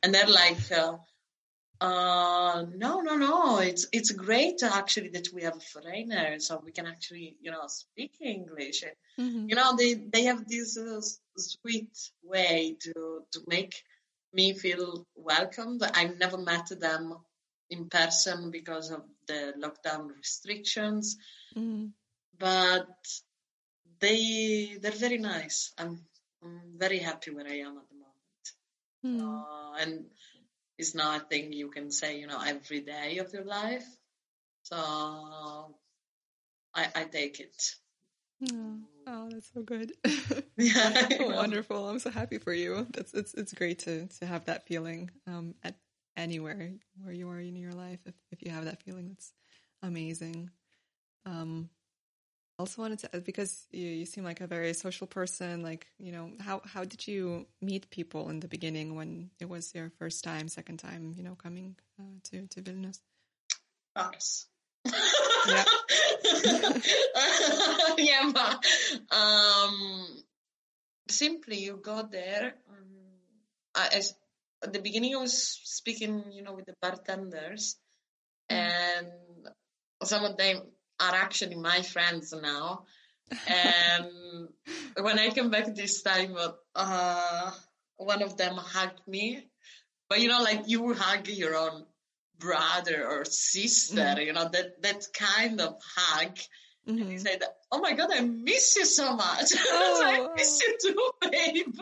and they're like, uh, uh, no, no, no, it's it's great actually that we have foreigners, so we can actually, you know, speak English. Mm-hmm. You know, they they have this uh, sweet way to to make me feel welcomed. I've never met them in person because of the lockdown restrictions. Mm. But they they're very nice. I'm I'm very happy where I am at the moment. Mm. Uh, and it's not a thing you can say, you know, every day of your life. So I I take it. Oh, oh that's so good. yeah, wonderful. I'm so happy for you. That's it's it's great to to have that feeling um, at anywhere where you are in your life if, if you have that feeling that's amazing um also wanted to because you, you seem like a very social person like you know how how did you meet people in the beginning when it was your first time second time you know coming uh, to to Vilnius Bars. yeah yeah but, um simply you go there um, I, at the beginning I was speaking, you know, with the bartenders, mm. and some of them are actually my friends now. and when I came back this time, uh, one of them hugged me, but you know, like you hug your own brother or sister, mm. you know, that that kind of hug. Mm-hmm. And he said, "Oh my God, I miss you so much. Oh. I miss you too, babe."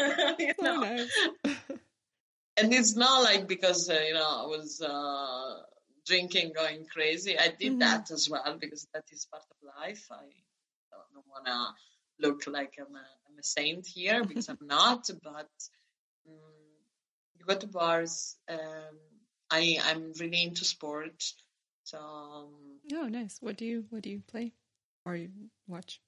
you know? Nice and it's not like because uh, you know I was uh, drinking, going crazy. I did mm-hmm. that as well because that is part of life. I don't want to look like I'm a, I'm a saint here because I'm not. But um, you go to bars. Um, I I'm really into sports. So um, oh, nice. What do you what do you play or you watch?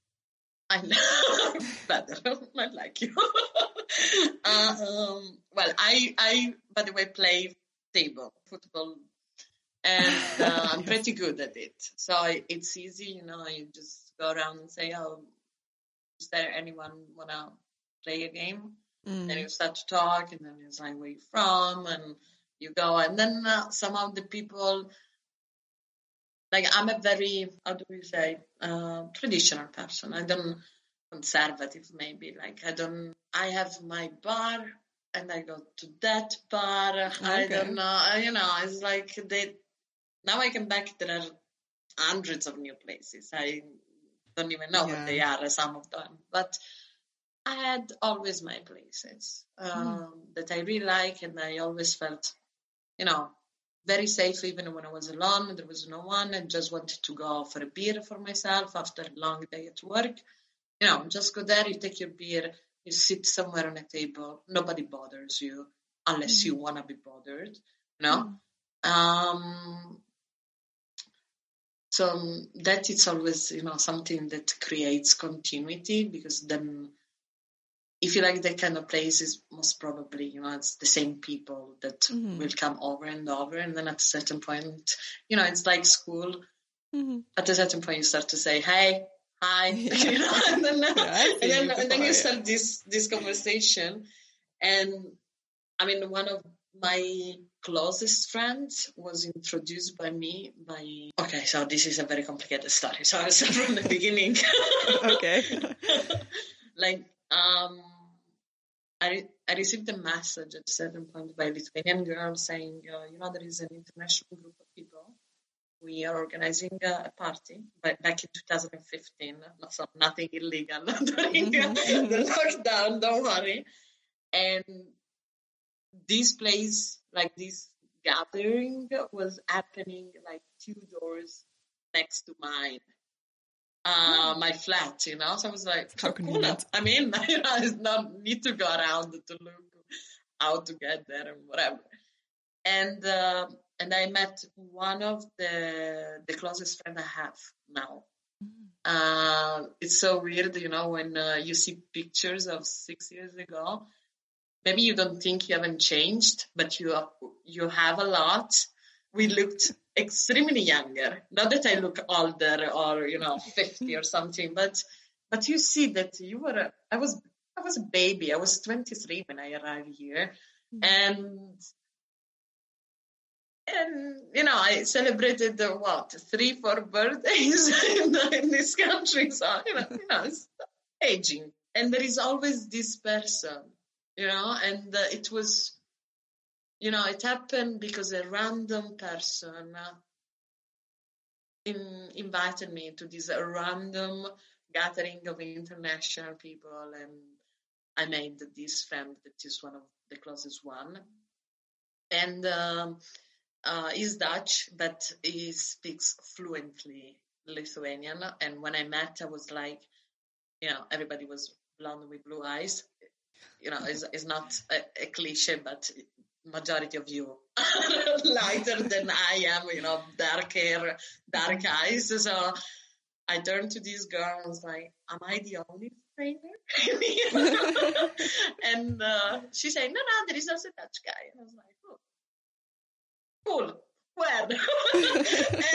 I know better. I like you. um, well, I, I, by the way, play table football, and uh, I'm pretty good at it. So it's easy, you know. You just go around and say, "Oh, is there anyone wanna play a game?" Mm. And you start to talk, and then it's like, "Where you from?" And you go, and then uh, of the people. Like I'm a very, how do we say, uh, traditional person. I don't conservative maybe like i don't i have my bar and i go to that bar okay. i don't know you know it's like they now i come back there are hundreds of new places i don't even know yeah. what they are some of them but i had always my places hmm. um, mm. that i really like and i always felt you know very safe even when i was alone there was no one and just wanted to go for a beer for myself after a long day at work you know, just go there, you take your beer, you sit somewhere on a table, nobody bothers you unless mm-hmm. you want to be bothered, you know. Mm-hmm. Um, so that it's always, you know, something that creates continuity because then if you like that kind of places, most probably, you know, it's the same people that mm-hmm. will come over and over. And then at a certain point, you know, it's like school. Mm-hmm. At a certain point, you start to say, hey, hi, yeah. you know, and then, yeah, and then, and then you start this, this conversation. And I mean, one of my closest friends was introduced by me by okay so this is a very complicated story so i'll start from the beginning okay like um I, I received a message at a certain point by a Lithuanian girl saying, uh, you know, there is an international group of people. We are organizing a, a party back in 2015, so nothing illegal during mm-hmm. the lockdown, don't worry. And this place, like this gathering, was happening like two doors next to mine uh, my flat, you know. So I was like, how cool. I mean, you know, I not need to go around to look how to get there and whatever. And uh, and I met one of the the closest friend I have now. Mm. Uh, it's so weird, you know, when uh, you see pictures of six years ago. Maybe you don't think you haven't changed, but you you have a lot. We looked extremely younger. Not that I look older or you know fifty or something, but but you see that you were. A, I was I was a baby. I was twenty three when I arrived here, mm-hmm. and and you know I celebrated the what three four birthdays in, in this country. So you know you know it's aging, and there is always this person, you know, and uh, it was you know, it happened because a random person in, invited me to this random gathering of international people, and I made this friend that is one of the closest one, and um, uh, he's Dutch, but he speaks fluently Lithuanian. And when I met, I was like, you know, everybody was blonde with blue eyes. You know, it's, it's not a, a cliche, but majority of you lighter than I am, you know, dark hair, dark eyes. So I turned to this girl and was like, Am I the only trainer? and uh, she said, No, no, there is also a Dutch guy. And I was like, Oh, cool. Where?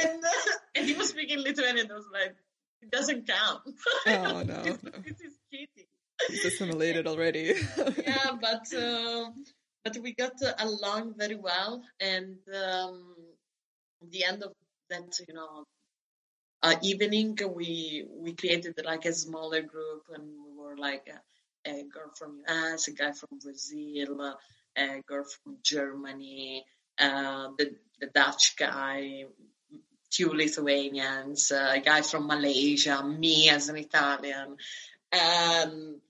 and, uh, and he was speaking Lithuanian. I was like, It doesn't count. Oh, no. this, no. this is cheating. It's assimilated already. yeah, but. Uh, but we got along very well. And um, the end of that, you know, uh, evening, we we created like a smaller group, and we were like a, a girl from US, a guy from Brazil, a girl from Germany, uh, the the Dutch guy, two Lithuanians, uh, a guy from Malaysia, me as an Italian, and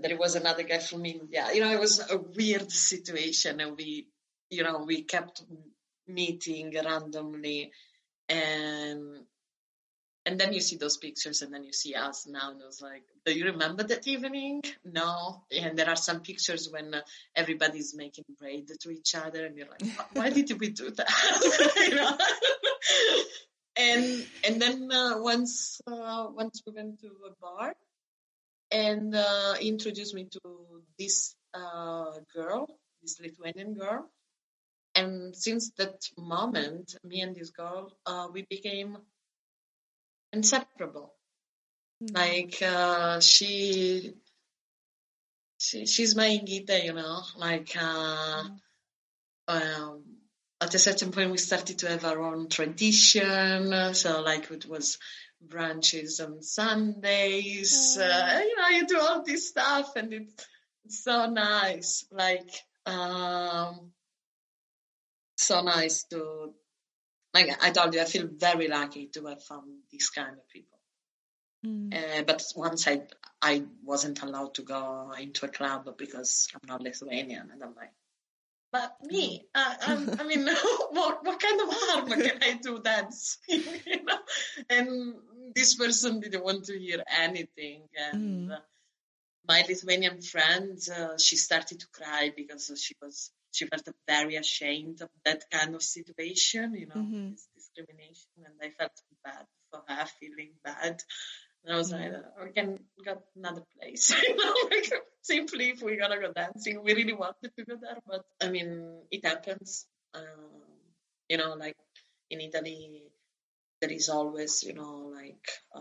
there was another guy from India. You know, it was a weird situation, and we, you know, we kept meeting randomly, and and then you see those pictures, and then you see us now, and it was like, "Do you remember that evening?" No, and there are some pictures when uh, everybody's making braid to each other, and you're like, "Why did we do that?" you know. and and then uh, once uh, once we went to a bar and uh, introduced me to this uh, girl, this Lithuanian girl. And since that moment, me and this girl, uh, we became inseparable. Mm-hmm. Like uh, she, she, she's my Ingita, you know. Like mm-hmm. um, at a certain point, we started to have our own tradition. So like it was brunches on Sundays. Mm. Uh, you know, you do all this stuff, and it's, it's so nice. Like, um, so nice to. Like I told you, I feel very lucky to have found this kind of people. Mm. Uh, but once I I wasn't allowed to go into a club because I'm not Lithuanian, and I'm like, but me, uh, I mean, what what kind of harm can I do that? you know? And this person didn't want to hear anything. And Mm. my Lithuanian friend, uh, she started to cry because she was she felt very ashamed of that kind of situation, you know, Mhm. this discrimination, and I felt bad for her, feeling bad. And I was like, "Uh, we can go another place, you know, like simply if we're gonna go dancing, we really wanted to go there, but I mean, it happens. Um, you know, like in Italy, there is always, you know, like uh,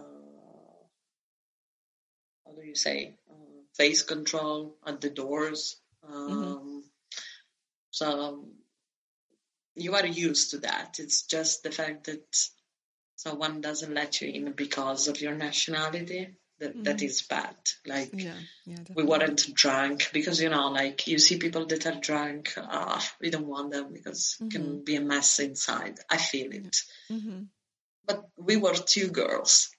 how do you say, uh, face control at the doors. Um, So you are used to that. It's just the fact that someone doesn't let you in because of your nationality. That that is bad. Like Yeah, yeah, we weren't drunk because you know like you see people that are drunk ah we don't want them because it can be a mess inside i feel it hmm but we were two girls.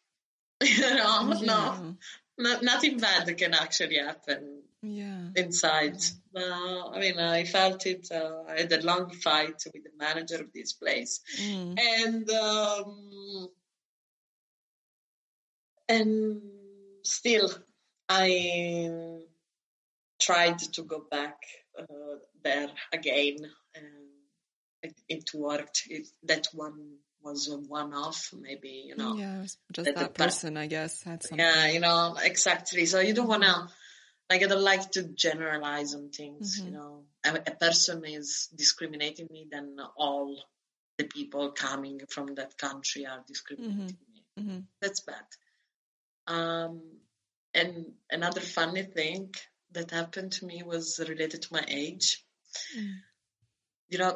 You know no, Yeah, no nothing bad can actually happen yeah. inside. Uh, i mean i felt it uh, i had a long fight with the manager of this place. Mm. and um, and still I tried to go back uh, there again and it, it worked. It, that one was a one-off maybe you know Yeah, just that that per- person, I guess, had something. yeah you know exactly so you don't want to like i don't like to generalize on things you Mhm. know a, a person is discriminating me then all the people coming from that country are discriminating me hmm that's bad. Um, and another funny thing that happened to me was related to my age. Mm. You know,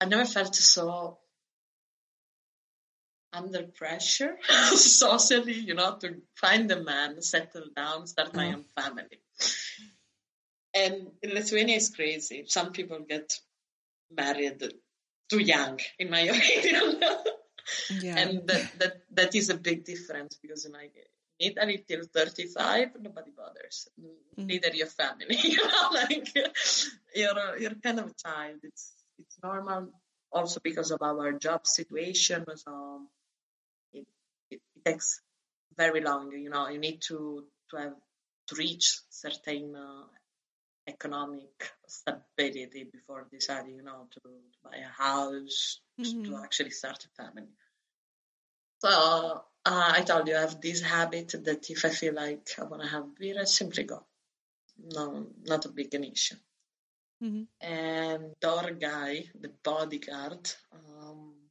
I never felt so under pressure socially, you know, to find a man, settle down, start my Oh. own family. And in Lithuania is crazy. Some people get married too young, in my opinion. Yeah. and that, that that is a big difference because in Italy till 35 nobody bothers Mm. neither your family you know like you're you're kind of a child it's it's normal also because of our job situation so it, takes very long you know you need to to have to reach certain uh, economic stability before deciding you know to, to buy a house to Mhm. actually start a family. So uh, I told you I have this habit that if I feel like I want to have beer, I simply go. No, not a big an issue. Mhm. And other guy, the bodyguard, um,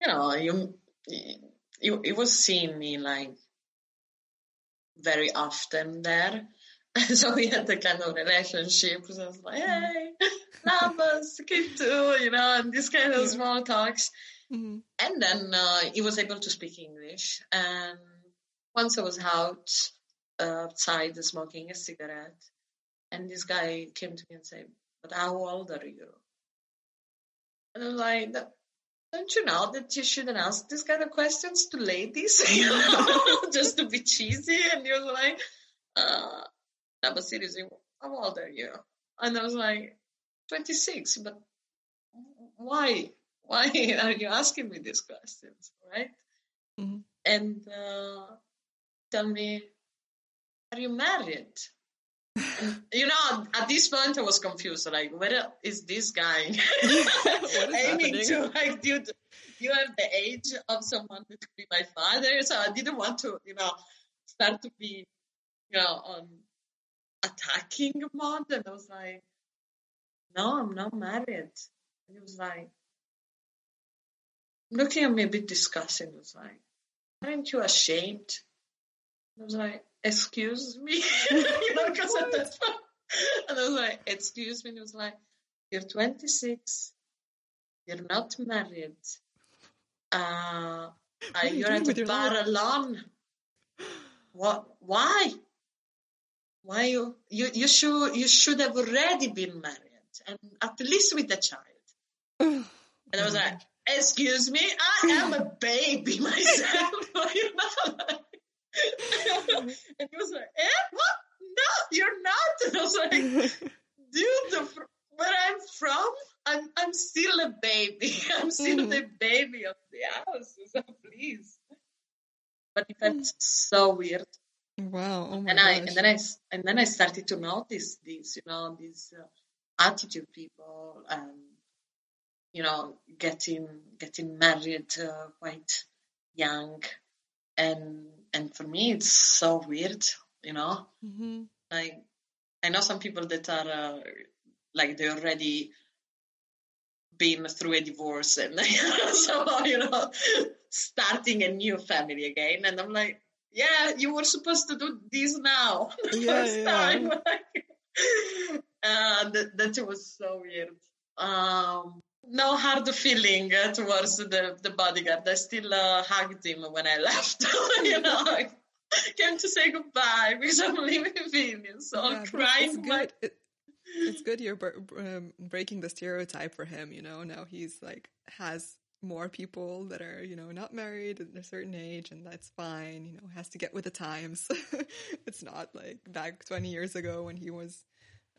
you know, you, he was seeing me like very often there. so we had the kind of relationship. So I was like, hey, love us, keep too, you know, and this kind of small talks. Mhm. And then uh, he was able to speak English. And once I was out uh, outside smoking a cigarette, and this guy came to me and said, "But how old are you?" And I was like, "That- "Don't you know that you shouldn't ask this kind of questions to ladies, you know, just to be cheesy?" And you're like, uh, "No, but seriously, how old are you?" And I was like, "26." But why? Why are you asking me these questions, right? Mhm. And uh, tell me, are you married? You know, at this point I was confused. Like, where is this guy aiming to? Like, dude, you have the age of someone that could be my father. So I didn't want to, you know, start to be, you know, on attacking mode. And I was like, no, I'm not married. And he was like, looking at me a bit disgusted. He was like, aren't you ashamed? I was like, excuse me? you know, because at that and I was like, excuse me? And he was like, you're 26. You're not married. Uh, are you you're at your bar life?" alone. What? Why? Why you, you you should you should have already been married and at least with a child. And I was like, excuse me, I am a baby myself. you know? and he was like, eh, what? No, you're not. And I was like, dude, the, where I'm from, I'm I'm still a baby. I'm still Mhm. the baby of the house. So please. But it felt so weird. Wow. Oh my and gosh. I and then I and then I started to notice this, you know, these uh, attitude people, and you know, getting getting married uh, quite young, and and for me it's so weird, you know. Mhm. Like I know some people that are uh, like they already been through a divorce and so you know starting a new family again, and I'm like, yeah, you were supposed to do this now. the Yeah, first yeah. time. uh, that, that was so weird. Um, no hard feeling uh, towards the, the bodyguard. I still uh, hugged him when I left. you know, I came to say goodbye because I'm leaving Vilnius. So Yeah, I'm but it's crying. my- good. It, it's good you're um, breaking the stereotype for him. You know, now he's like has more people that are you know not married at a certain age, and that's fine. You know, has to get with the times. it's not like back twenty years ago when he was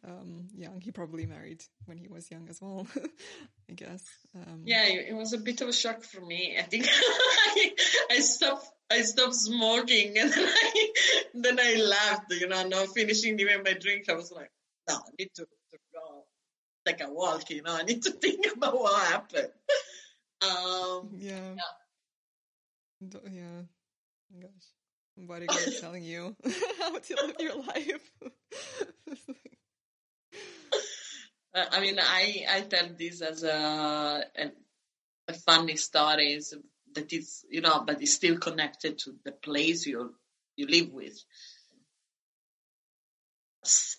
um, young. He probably married when he was young as well. I guess. Um, Yeah, it was a bit of a shock for me. I think I, I stopped. I stopped smoking, and then I, then I left. You know, now finishing even my drink, I was like, no, I need to, to go take a walk. You know, I need to think about what happened. Um, Yeah. D- Yeah. Oh Gosh. Bodyguard telling you how to live your life. Uh, I mean, I I tell this as a, a a funny story that is you know, but it's still connected to the place you you live with.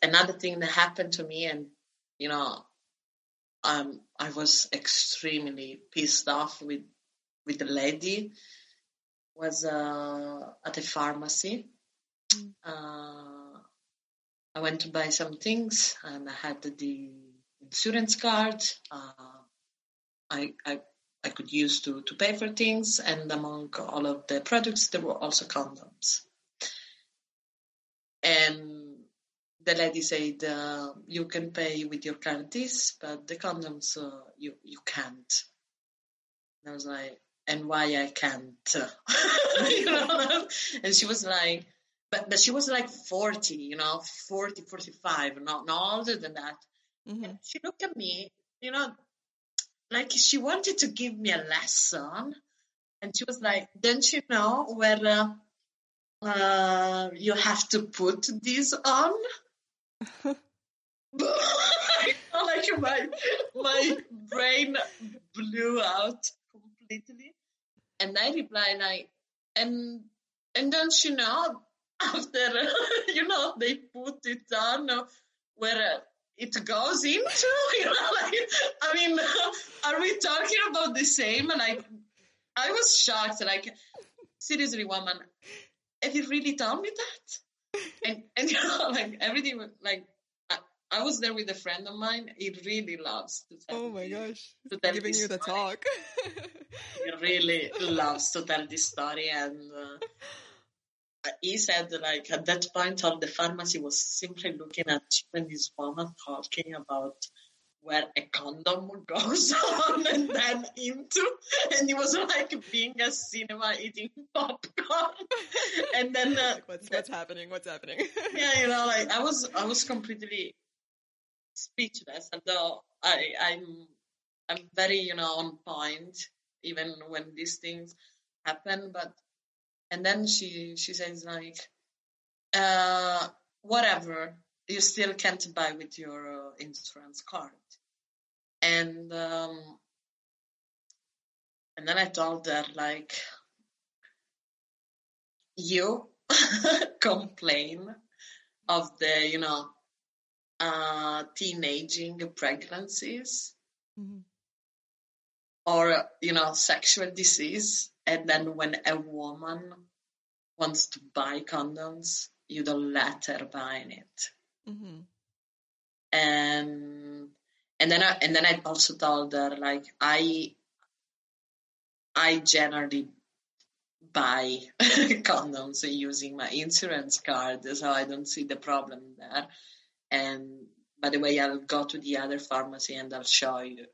Another thing that happened to me, and you know, um, I was extremely pissed off with with the lady. Was uh, at a pharmacy. Mm. Uh, I went to buy some things, and I had the insurance card. Uh, I, I I could use to to pay for things, and among all of the products, there were also condoms. And the lady said, uh, "You can pay with your card this, but the condoms uh, you you can't." And I was like, "And why I can't?" you know? And she was like, "But but she was like forty, you know, 40, 45, not not older than that." Mhm. She looked at me, you know, like she wanted to give me a lesson. And she was like, Don't you know where uh, uh, you have to put this on? like my, my brain blew out completely. And I replied, like, and, and don't you know, after, you know, they put it on uh, where uh, it goes into, you know, like, I mean, are we talking about the same? And like, I was shocked, like, seriously, woman, have you really told me that? And, and you know, like, everything, like, I, I was there with a friend of mine. He really loves to tell Oh my gosh. to tell Giving you the story. talk. He really loves to tell this story. And uh, he said, like, at that point, all the pharmacy was simply looking at you and this woman talking about where a condom goes on and then into. And he was like being a cinema eating popcorn. And then, uh, like, what's, what's happening? What's happening? yeah, you know, like I was, I was completely speechless. Although I, I'm, I'm very, you know, on point even when these things happen. But and then she, she says like, uh, whatever, you still can't buy with your uh, insurance card. And um, and then I told her like, you complain of the, you know, uh, teenaging pregnancies Mhm. or, you know, sexual disease. And then when a woman wants to buy condoms, you don't let her buy it. Mhm. And and then I and then I also told her like I I generally buy condoms using my insurance card, so I don't see the problem there. And by the way, I'll go to the other pharmacy and I'll show you.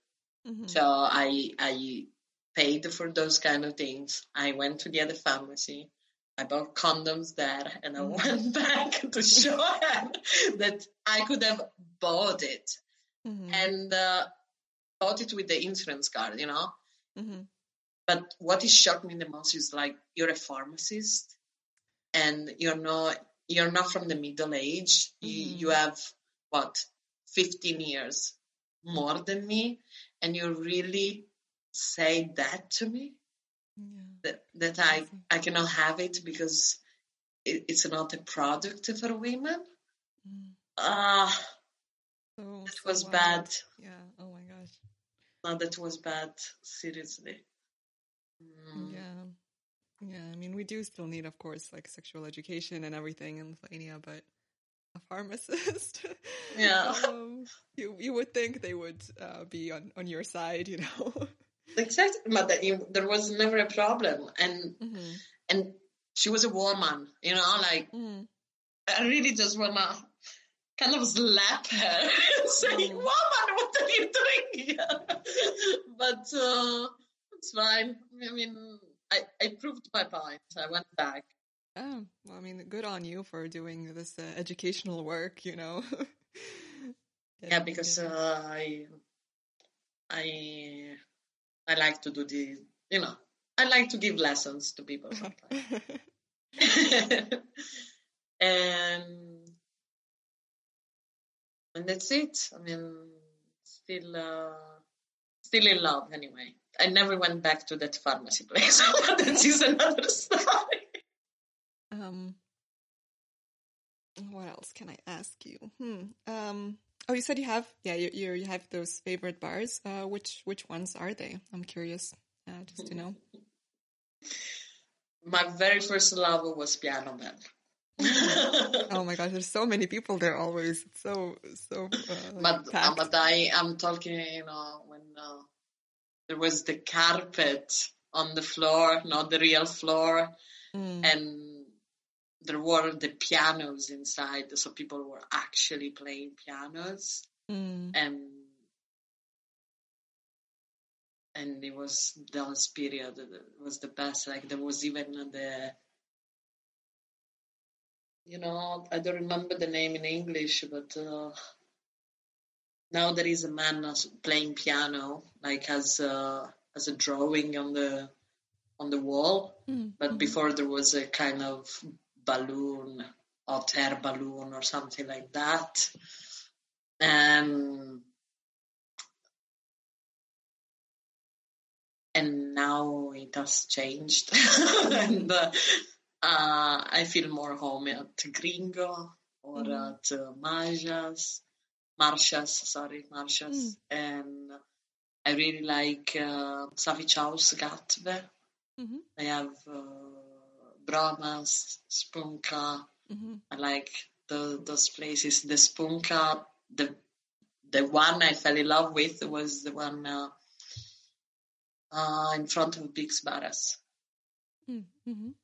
Mhm. So I I paid for those kind of things. I went to the other pharmacy. I bought condoms there and I went back to show her that I could have bought it Mhm. and uh, bought it with the insurance card, you know. Mhm. But what is shocked me the most is like you're a pharmacist and you're not you're not from the middle age. You, Mhm. you have what 15 years more than me, and you're really say that to me Yeah. that that I I cannot have it because it, it's not a product for women. Mm. Ah, So, that so was wild. bad. Yeah. Oh my gosh. No, that was bad. Seriously. Mm. Yeah. Yeah. I mean, we do still need, of course, like sexual education and everything in Lithuania, but a pharmacist. Yeah. um, you you would think they would uh, be on on your side, you know. Exactly, but that you- there was never a problem, and hmm and she was a woman, you know, like Mm. I really just wanna kind of slap her and say, Mm. "Woman, what are you doing here?" but uh, it's fine. I mean, I I proved my point. I went back. Oh, well, I mean, good on you for doing this uh, educational work, you know. Yeah, because uh, I I I like to do the you know I like to give lessons to people sometimes. and and that's it. I mean, still uh, still in love anyway. I never went back to that pharmacy place, but that is another story. um, what else can I ask you? Hmm. Um. Oh, you said you have, yeah, you you, you have those favorite bars. Uh, which which ones are they? I'm curious, uh, just to know. My very first love was Piano Bell. Oh my gosh, there's so many people there always. It's so so. Uh, but uh, packed. but I am talking, you know, when uh, there was the carpet on the floor, not the real floor, Mm. and there were the pianos inside, so people were actually playing pianos, Mm. and and it was those period was the best. Like there was even the. You know, I don't remember the name in English, but uh, now there is a man playing piano, like as a, as a drawing on the on the wall. Mm. But Mhm. before there was a kind of balloon, hot air balloon or something like that, and and now it has changed, and uh, uh, I feel more home at Gringo or Mhm. at uh, Marcia's, Marcia's, sorry, Marcia's, Mm. and I really like uh, Savičiaus Gatve. Mhm. I have uh, Brahmas, Špunka. Mhm. I like the, those places. The Špunka, the the one I fell in love with was the one uh, uh, in front of Big's Barras. Mm. Mhm.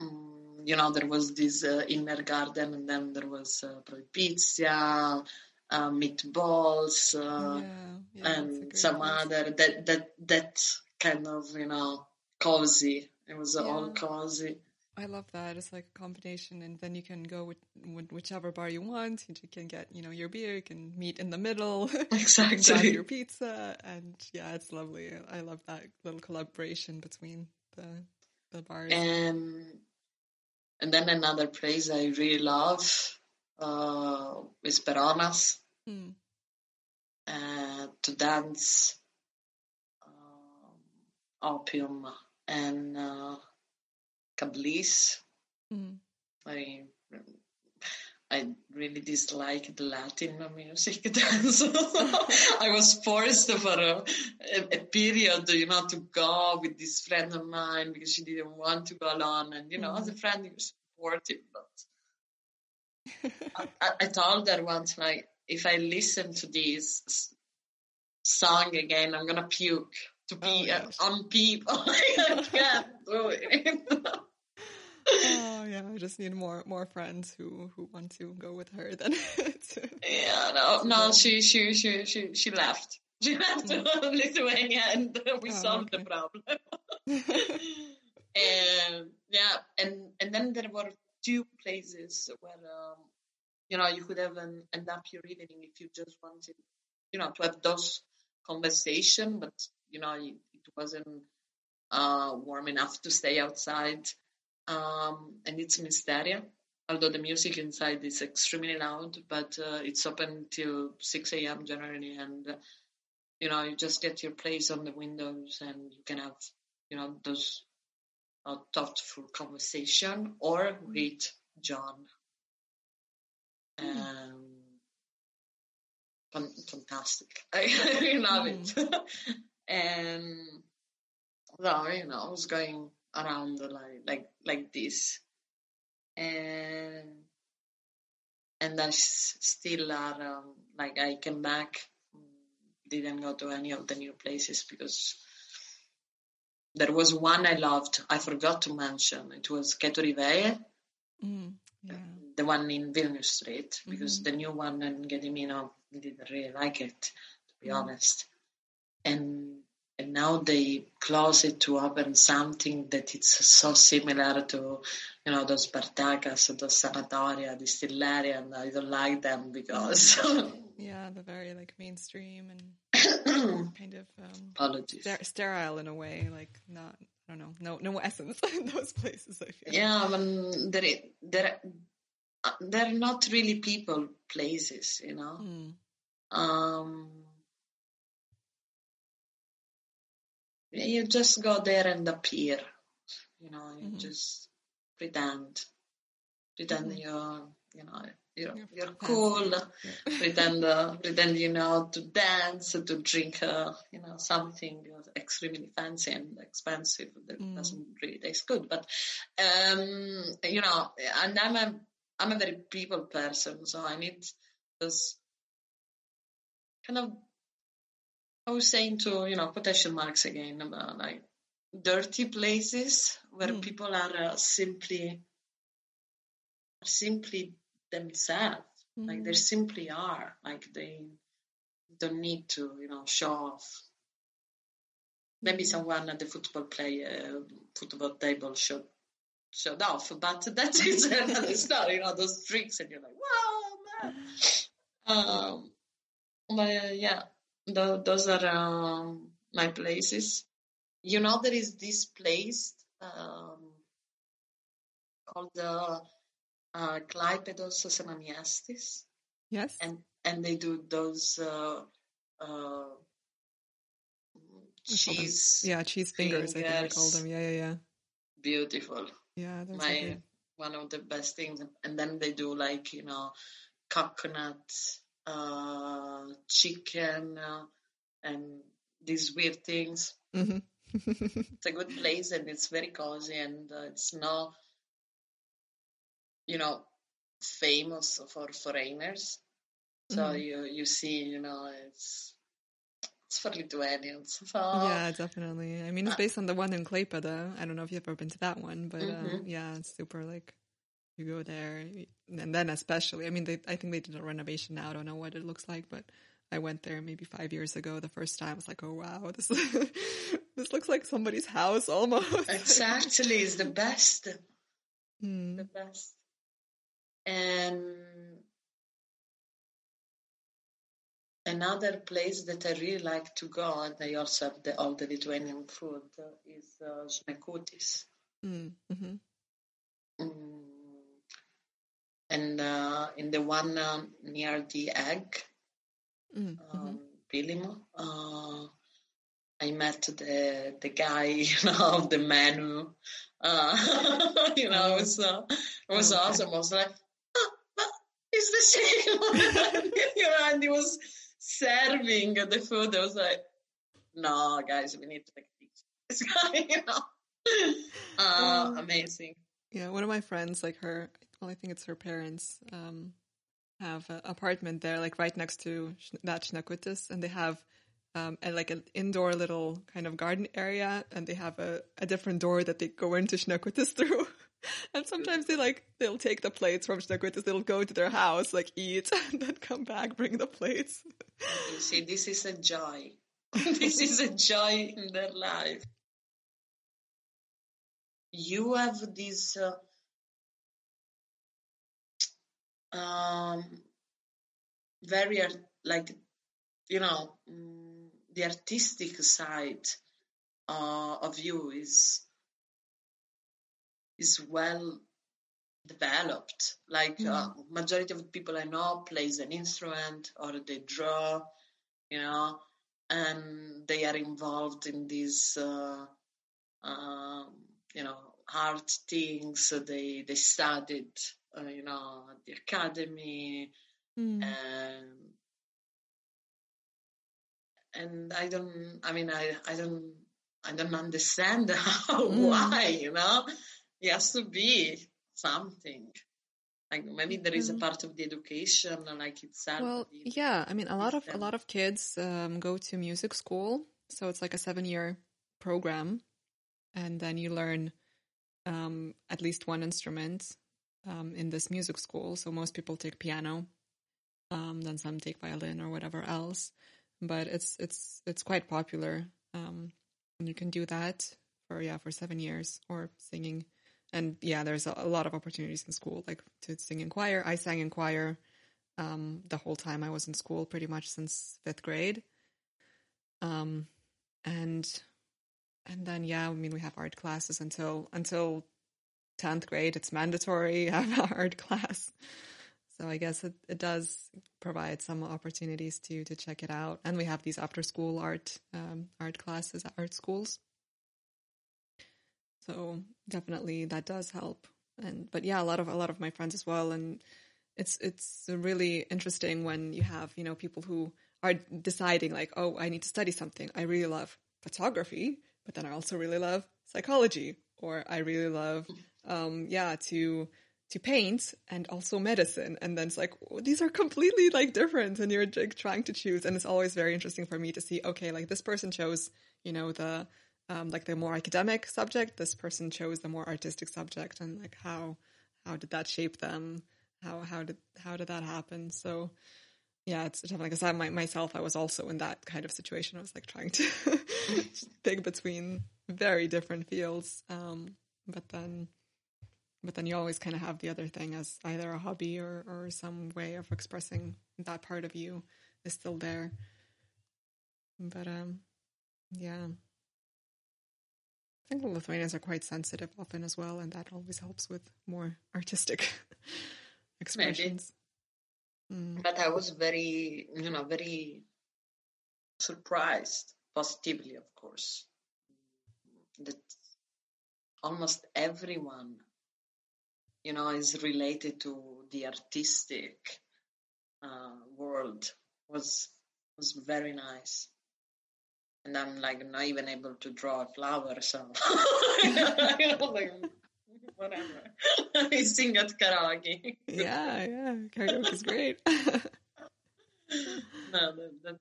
Mm, you know, there was this uh, inner garden, and then there was uh, probably pizza, uh, meatballs, uh, yeah, yeah, and some place. other that that that kind of you know cozy. It was all cozy. I love that. It's like a combination, and then you can go with, with whichever bar you want. You can get, you know, your beer. You can meet in the middle, Exactly. your pizza, and yeah, it's lovely. I love that little collaboration between the the bars. And and then another place I really love uh, is Peronas Mm. uh, to dance um, opium and uh, Kablis. Mm. I I really dislike the Latin music dance. I was forced for a, a, period, you know, to go with this friend of mine because she didn't want to go alone. And, you know, as a friend, you're supportive. But I, I, told her once, like, if I listen to this song again, I'm going to puke to Oh, be uh, gosh. on people. I can't do it. oh yeah, I just need more more friends who who want to go with her. Then Yeah, no, no, she, she, she, she, she left. She left to Lithuania, and we Oh, solved okay. the problem. and yeah, and and then there were two places where um, you know you could have an, end up your evening if you just wanted, you know, to have those conversation, but you know it, it wasn't uh, warm enough to stay outside. Um, and it's Mysteria, although the music inside is extremely loud, but uh, it's open till 6 a.m. generally, and uh, you know you just get your place on the windows and you can have you know those uh, thoughtful conversation or read John. Mm. Um, fantastic. I really love it. And so, you know, I was going around the like like like this, and and I still are um, like I came back, didn't go to any of the new places because there was one I loved. I forgot to mention. It was Keto Riveye, Mm, yeah. the one in Vilnius Street, because Mhm. the new one in Gedimino didn't really like it, to be Mm. honest. And and now they close it to open something that it's so similar to, you know, those Bartakas, those Sanatoria, Distilleria, and I don't like them because Yeah, the very like mainstream and kind of um, apologies. ster- sterile in a way, like not I don't know, no no essence in those places. I feel. Yeah, I mean, they're, they're, uh, they're not really people places, you know. Mm, Um, you just go there and appear, you know, you Mhm. just pretend, pretend Mhm. you're, you know, you're, You're you're cool, yeah. pretend, uh, pretend you know to dance, to drink, uh, you know, something extremely fancy and expensive that Mm. doesn't really taste good. But, um, you know, and I'm a, I'm a very people person, so I need those kind of, I was saying to, you know, quotation marks again about like dirty places where Mm. people are uh, simply, simply themselves. Like they Mhm. simply are. Like they don't need to, you know, show off. Maybe Mhm. someone at the football play, uh, football table showed showed off, but that is another story. You know, those drinks, and you're like, wow, man. Um, but uh, yeah, tho- those are um, my places. You know, there is this place um, called the uh, Semamiestis, Yes. and and they do those uh, uh, We call them- cheese yeah, cheese fingers. I think we call them. Yeah, yeah, yeah. beautiful. Yeah, my good. one of the best things and then they do like you know coconut uh chicken uh, and these weird things hmm it's a good place and it's very cozy and uh, it's not you know famous for foreigners so Mhm. you you see you know it's it's for lithuanians so Yeah, definitely. I mean, it's Uh, based on the one in Klaipeda. I don't know if you've ever been to that one, but um, Mhm. yeah, it's super like you go there, and then especially, I mean, they I think they did a renovation now. I don't know what it looks like, but I went there maybe five years ago. The first time, I was like, oh wow, this this looks like somebody's house almost. exactly it's the best Hmm. the best. And another place that I really like to go, and they also have the, all the Lithuanian food, is uh, Šnekutis. Mm, mhm. Mm. And uh, in the one um, near the egg, Mm, mhm. um, uh, I met the the guy, you know, of the menu. Uh, you know, it was uh, it was okay. awesome. I was like, oh, oh, it's the same you know, and he was serving the food. I was like, no, guys, we need to make this guy, you know. Uh, amazing. Yeah, one of my friends, like her, well, I think it's her parents, um, have an apartment there, like right next to that Šnekutis, and they have um, a, like an indoor little kind of garden area, and they have a, a different door that they go into Šnekutis through. and sometimes they like they'll take the plates from Šnekutis, they'll go to their house, like eat, and then come back, bring the plates. You see, this is a joy. this is a joy in their life. you have this uh, um, very art- like you know the artistic side uh, of you is is well developed. Like uh, majority of people i know plays an instrument or they draw you know and they are involved in these uh, um, you know art things. They they studied uh, you know at the academy Mm. and and I don't. I mean, I I don't. I don't understand how Mm. why. You know, it has to be something. Like maybe there is a Mhm. part of the education, like itself. Well, yeah. I mean, a lot of a lot of kids um, go to music school, so it's like a seven year program, and then you learn um, at least one instrument um, in this music school. So most people take piano, um, then some take violin or whatever else. But it's it's it's quite popular, um, and you can do that for yeah for seven years or singing. And yeah, there's a, a lot of opportunities in school, like to sing in choir. I sang in choir um, the whole time I was in school, pretty much since fifth grade. Um, and and then yeah, I mean we have art classes until until tenth grade. It's mandatory have an art class. So I guess it, it does provide some opportunities to to check it out. And we have these after school art um, art classes at art schools. So definitely that does help. And but yeah, a lot of a lot of my friends as well. And it's it's really interesting when you have you know people who are deciding like, oh, I need to study something. I really love photography, but then I also really love psychology, or I really love um, yeah to to paint and also medicine. And then it's like oh, these are completely like different. And you're like trying to choose. And it's always very interesting for me to see okay like this person chose you know the um, like the more academic subject. This person chose the more artistic subject. And like how how did that shape them? How how did how did that happen? So yeah it's definitely because i my, myself i was also in that kind of situation. I was like trying to pick between very different fields um but then but then you always kind of have the other thing as either a hobby or or some way of expressing that part of you is still there but um yeah I think Lithuanians are quite sensitive often as well, and that always helps with more artistic expressions. Mm. but I was very, you know, very surprised, positively, of course, that almost everyone, you know, is related to the artistic uh, world. was was very nice. And I'm like not even able to draw a flower, so like, whatever. I sing at karaoke. Yeah, yeah, karaoke is great. no, that, that,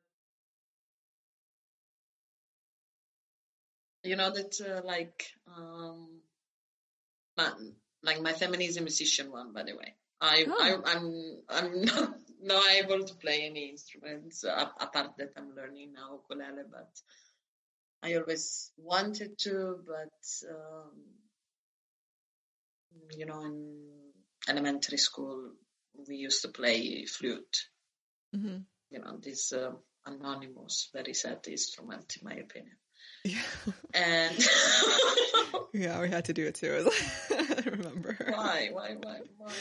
you know that uh, like um, my, like my feminism musician one, by the way. I, Oh. I I'm I'm not not able to play any instruments uh, apart that I'm learning now ukulele, but I always wanted to, but um, you know, in elementary school we used to play flute. hmm You know, this uh, anonymous, very sad instrument, in my opinion. Yeah, And yeah, we had to do it too. I remember. why, why, why, why?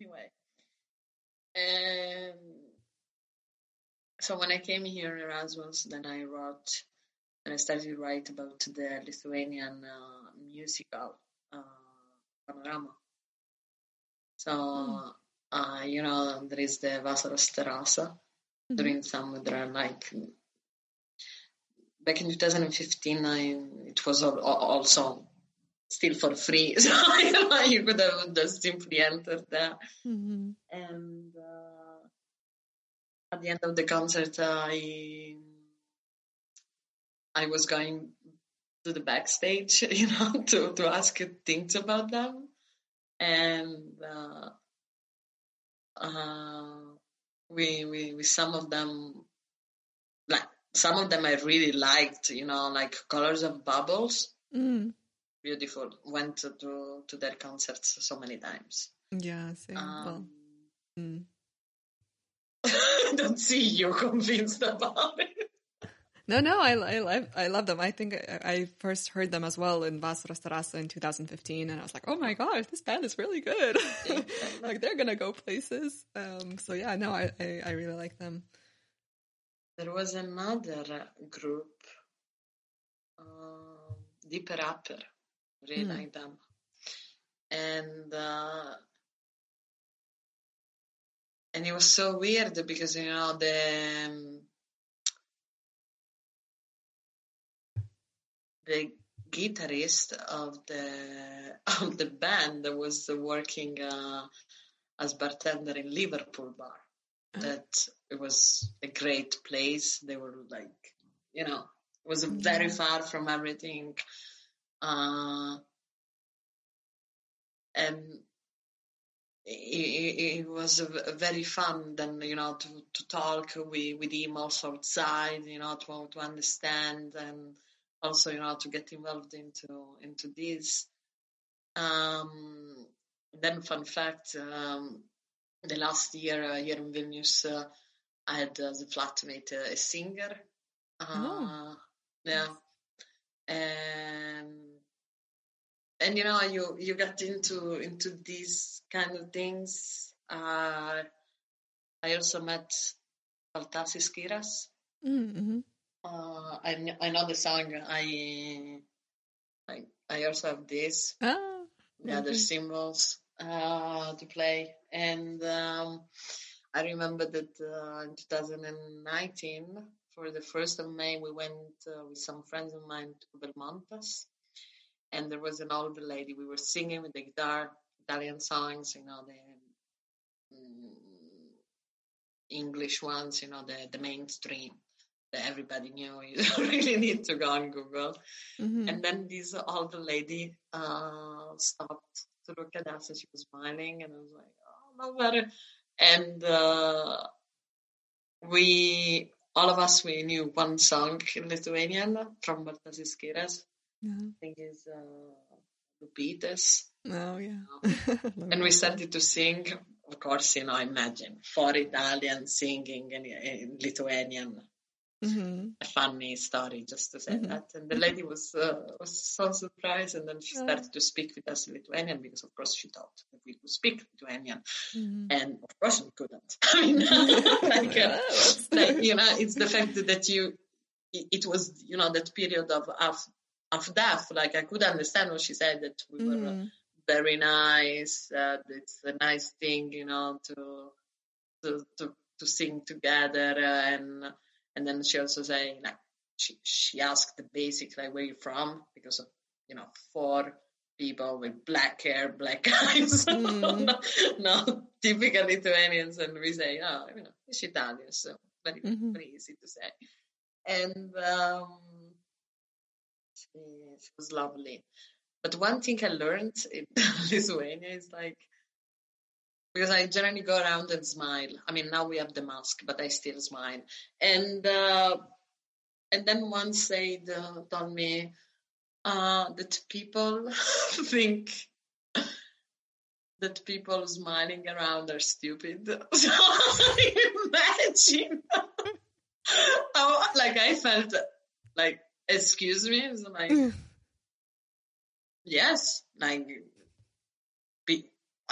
Anyway, and so when I came here in Erasmus, then I wrote, and I started to write about the Lithuanian uh, musical uh, panorama. So, uh, you know, there is the Vasaros Terasa. Mhm. During summer, there are like back in 2015, I, it was all, also still for free, so you, know, you could have just simply entered there. Mhm. And uh, at the end of the concert, I I was going to the backstage, you know, to to ask things about them, and uh, uh, we we some of them some of them I really liked, you know, like Colours of Bubbles. Mm. beautiful. Went to to, to their concerts so many times. Yeah, same. Um, well, mm. I don't see you convinced about it. No, no, I, I, love, I love them. I think I, I first heard them as well in Vasaros Terasa in 2015, and I was like, oh my gosh, this band is really good. like, they're going to go places. Um, so, yeah, no, I, I, I, really like them. There was another group, uh, Deeper Upper, really mm. like them. And uh, and it was so weird because you know the um, the guitarist of the of the band was working uh, as bartender in Liverpool bar. Uh-huh. That it was a great place. They were like, you know, it was very far from everything, uh, and it, it, was very fun then you know to, to talk with, with him also outside you know to, to understand and also you know to get involved into into this um, then fun fact um, the last year uh, here in Vilnius uh, I had as a flatmate uh, a singer. Uh, oh. yeah. And and you know you you get into into these kind of things. Uh, I also met Baltasis kiras mm-hmm. uh, I, I know the song. I I, I also have this. Oh, the other cymbals uh, to play and um, I remember that uh, in 2019 for the 1st of May we went uh, with some friends of mine to Belmontas and there was an older lady. We were singing with the guitar, Italian songs, you know, the um, English ones, you know, the, the mainstream that everybody knew. You don't really need to go on Google. Mm-hmm. And then this older lady uh, stopped to look at us and she was smiling, and I was like, oh, no matter. And uh, we, all of us, we knew one song in Lithuanian from Baltasis Kiras yeah. I think is uh, Lupitas. Oh yeah. and we started to sing. Of course, you know, imagine four Italians singing in, in Lithuanian. Mm-hmm. A funny story, just to say mm-hmm. that. And the lady was uh, was so surprised, and then she started to speak with us in Lithuanian because, of course, she thought that we could speak Lithuanian, mm-hmm. and of course we couldn't. I mean, like, uh, like, you know, it's the fact that you it was you know that period of, of of death. Like I could understand what she said that we were mm. very nice. Uh, it's a nice thing, you know, to to to, to sing together. Uh, and and then she also say like she she asked the basic like where you from because of you know four people with black hair, black eyes, mm. no, no, typical Lithuanians, and we say oh you know it's Italian, so very mm-hmm. very easy to say. And um, it was lovely. But one thing I learned in Lithuania is like, because I generally go around and smile. I mean, now we have the mask, but I still smile. And uh, and then once they uh, told me uh, that people think that people smiling around are stupid. So imagine, how, like I felt like excuse me? Is like, mm. yes, like,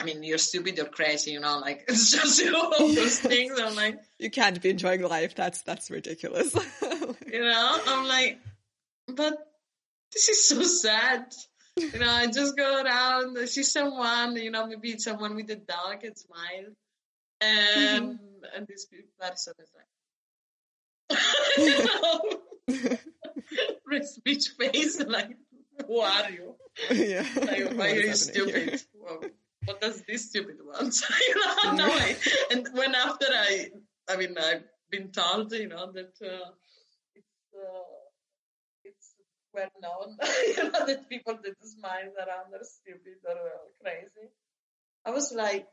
I mean, you're stupid, you're crazy, you know, like, it's just, you know, all those things. I'm like, you can't be enjoying life. That's, that's ridiculous. you know, I'm like, but this is so sad. You know, I just go around, I see someone, you know, maybe it's someone with a dog and smile. And, mm-hmm. and this person is like, you know, speech face like who are you yeah like why are you stupid what does this stupid want? You know and when after i i mean i've been told you know that uh, it's uh, it's well known you know that people that smile around are stupid or uh, crazy. I was like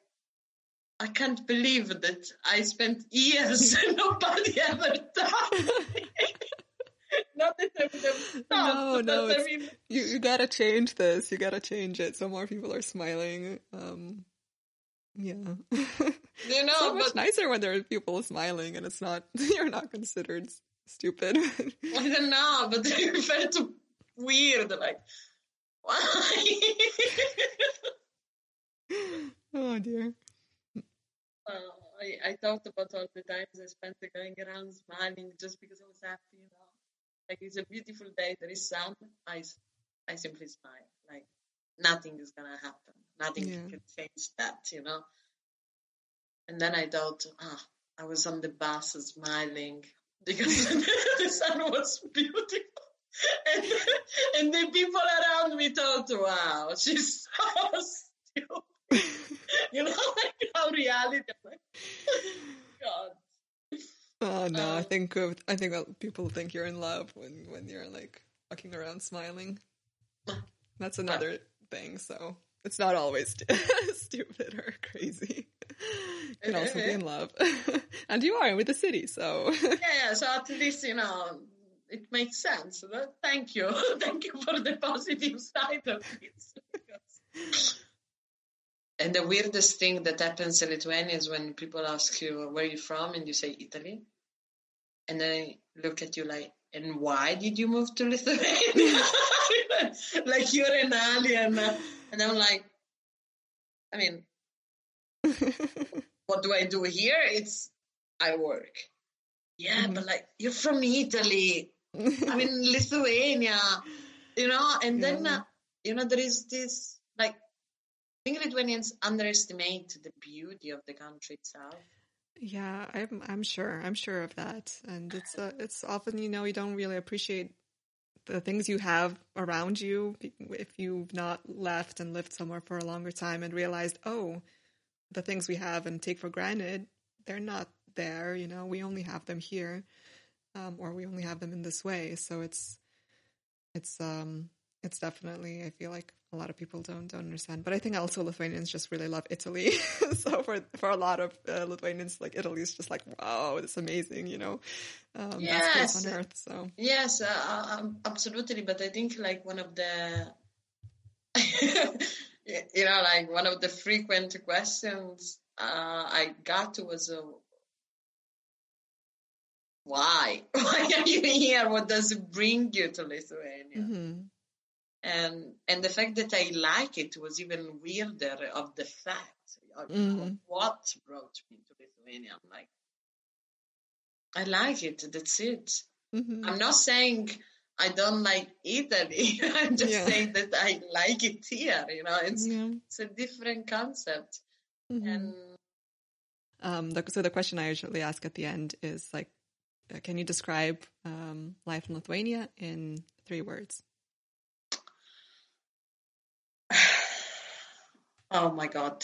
I can't believe that I spent years and nobody ever told me not I would. No, no, I mean, You you gotta change this. You gotta change it so more people are smiling. Um, yeah. you know, so much but nicer when there are people smiling and it's not you're not considered stupid. I don't know, but it felt weird. Like, why? oh dear. Uh, I, I thought about all the times I spent going around smiling just because I was happy, you know. Like it's a beautiful day, there is sun. I, I simply smile. Like nothing is gonna happen. Nothing Yeah. can change that, you know. And then I thought, ah, I was on the bus smiling because the sun was beautiful. And, and the people around me thought, wow, she's so stupid. You know, like how reality. I'm like, God. Oh no, I Uh, think I think that people think you're in love when when you're like walking around smiling. That's another thing. So it's not always stupid or crazy. You can also be in love, and you are with the city. So Yeah, yeah. So at least you know it makes sense. Thank you, thank you for the positive side of it. And the weirdest thing that happens in Lithuania is when people ask you where you from and you say Italy, and they look at you like, and why did you move to Lithuania? like you're an alien, and I'm like, I mean, what do I do here? It's I work. Yeah, Mhm. but like you're from Italy. I mean Lithuania, you know, and then uh, you know there is this like Think Lithuanians underestimate the beauty of the country itself. Yeah, I'm I'm sure. I'm sure of that. And it's uh, it's often you know you don't really appreciate the things you have around you if you've not left and lived somewhere for a longer time and realized, oh, the things we have and take for granted, they're not there, you know. We only have them here. Um, or we only have them in this way. So it's it's um it's definitely I feel like a lot of people don't don't understand. But I think also Lithuanians just really love Italy. so for for a lot of uh, Lithuanians, like Italy is just like wow, it's amazing, you know, um, best place on earth. So Yes, uh, um, absolutely. But I think like one of the, you know, like one of the frequent questions uh, I got was, uh, "Why? Why are you here? What does it bring you to Lithuania?" mhm. And and the fact that I like it was even weirder of the fact of Mhm. what brought me to Lithuania. I'm like, I like it. That's it. Mhm. I'm not saying I don't like Italy. I'm just Yeah. saying that I like it here. You know, it's yeah. it's a different concept. Mhm. And Um, the, so the question I usually ask at the end is like, uh, can you describe um, life in Lithuania in three words? Oh my god.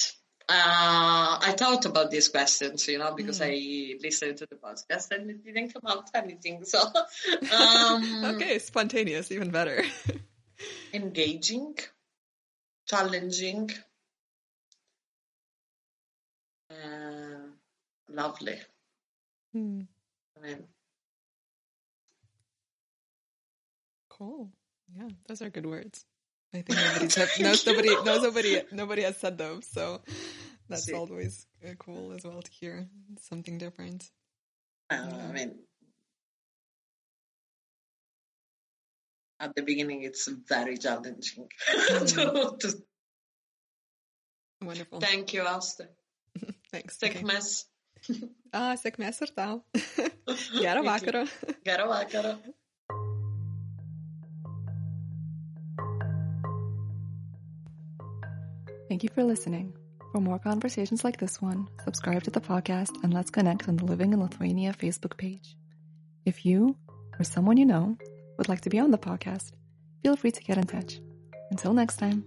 Uh, I thought about these questions, you know, because Mm. I listened to the podcast and it didn't come out anything. So, um, okay, spontaneous, even better. engaging, challenging, uh, lovely. Hmm. I mean, Cool. Yeah, those are good words. I think nobody's knows, nobody knows nobody nobody has said those, so that's See. always uh, cool as well to hear something different. uh, Yeah. I mean, at the beginning, it's very challenging. to, to, Wonderful. thank you, Asta. Thanks. Sėkmės. Ah, sėkmės ir tau. Gerą vakarą. Gero vakaro. Thank you for listening. For more conversations like this one, subscribe to the podcast and let's connect on the Living in Lithuania Facebook page. If you or someone you know would like to be on the podcast, feel free to get in touch. Until next time.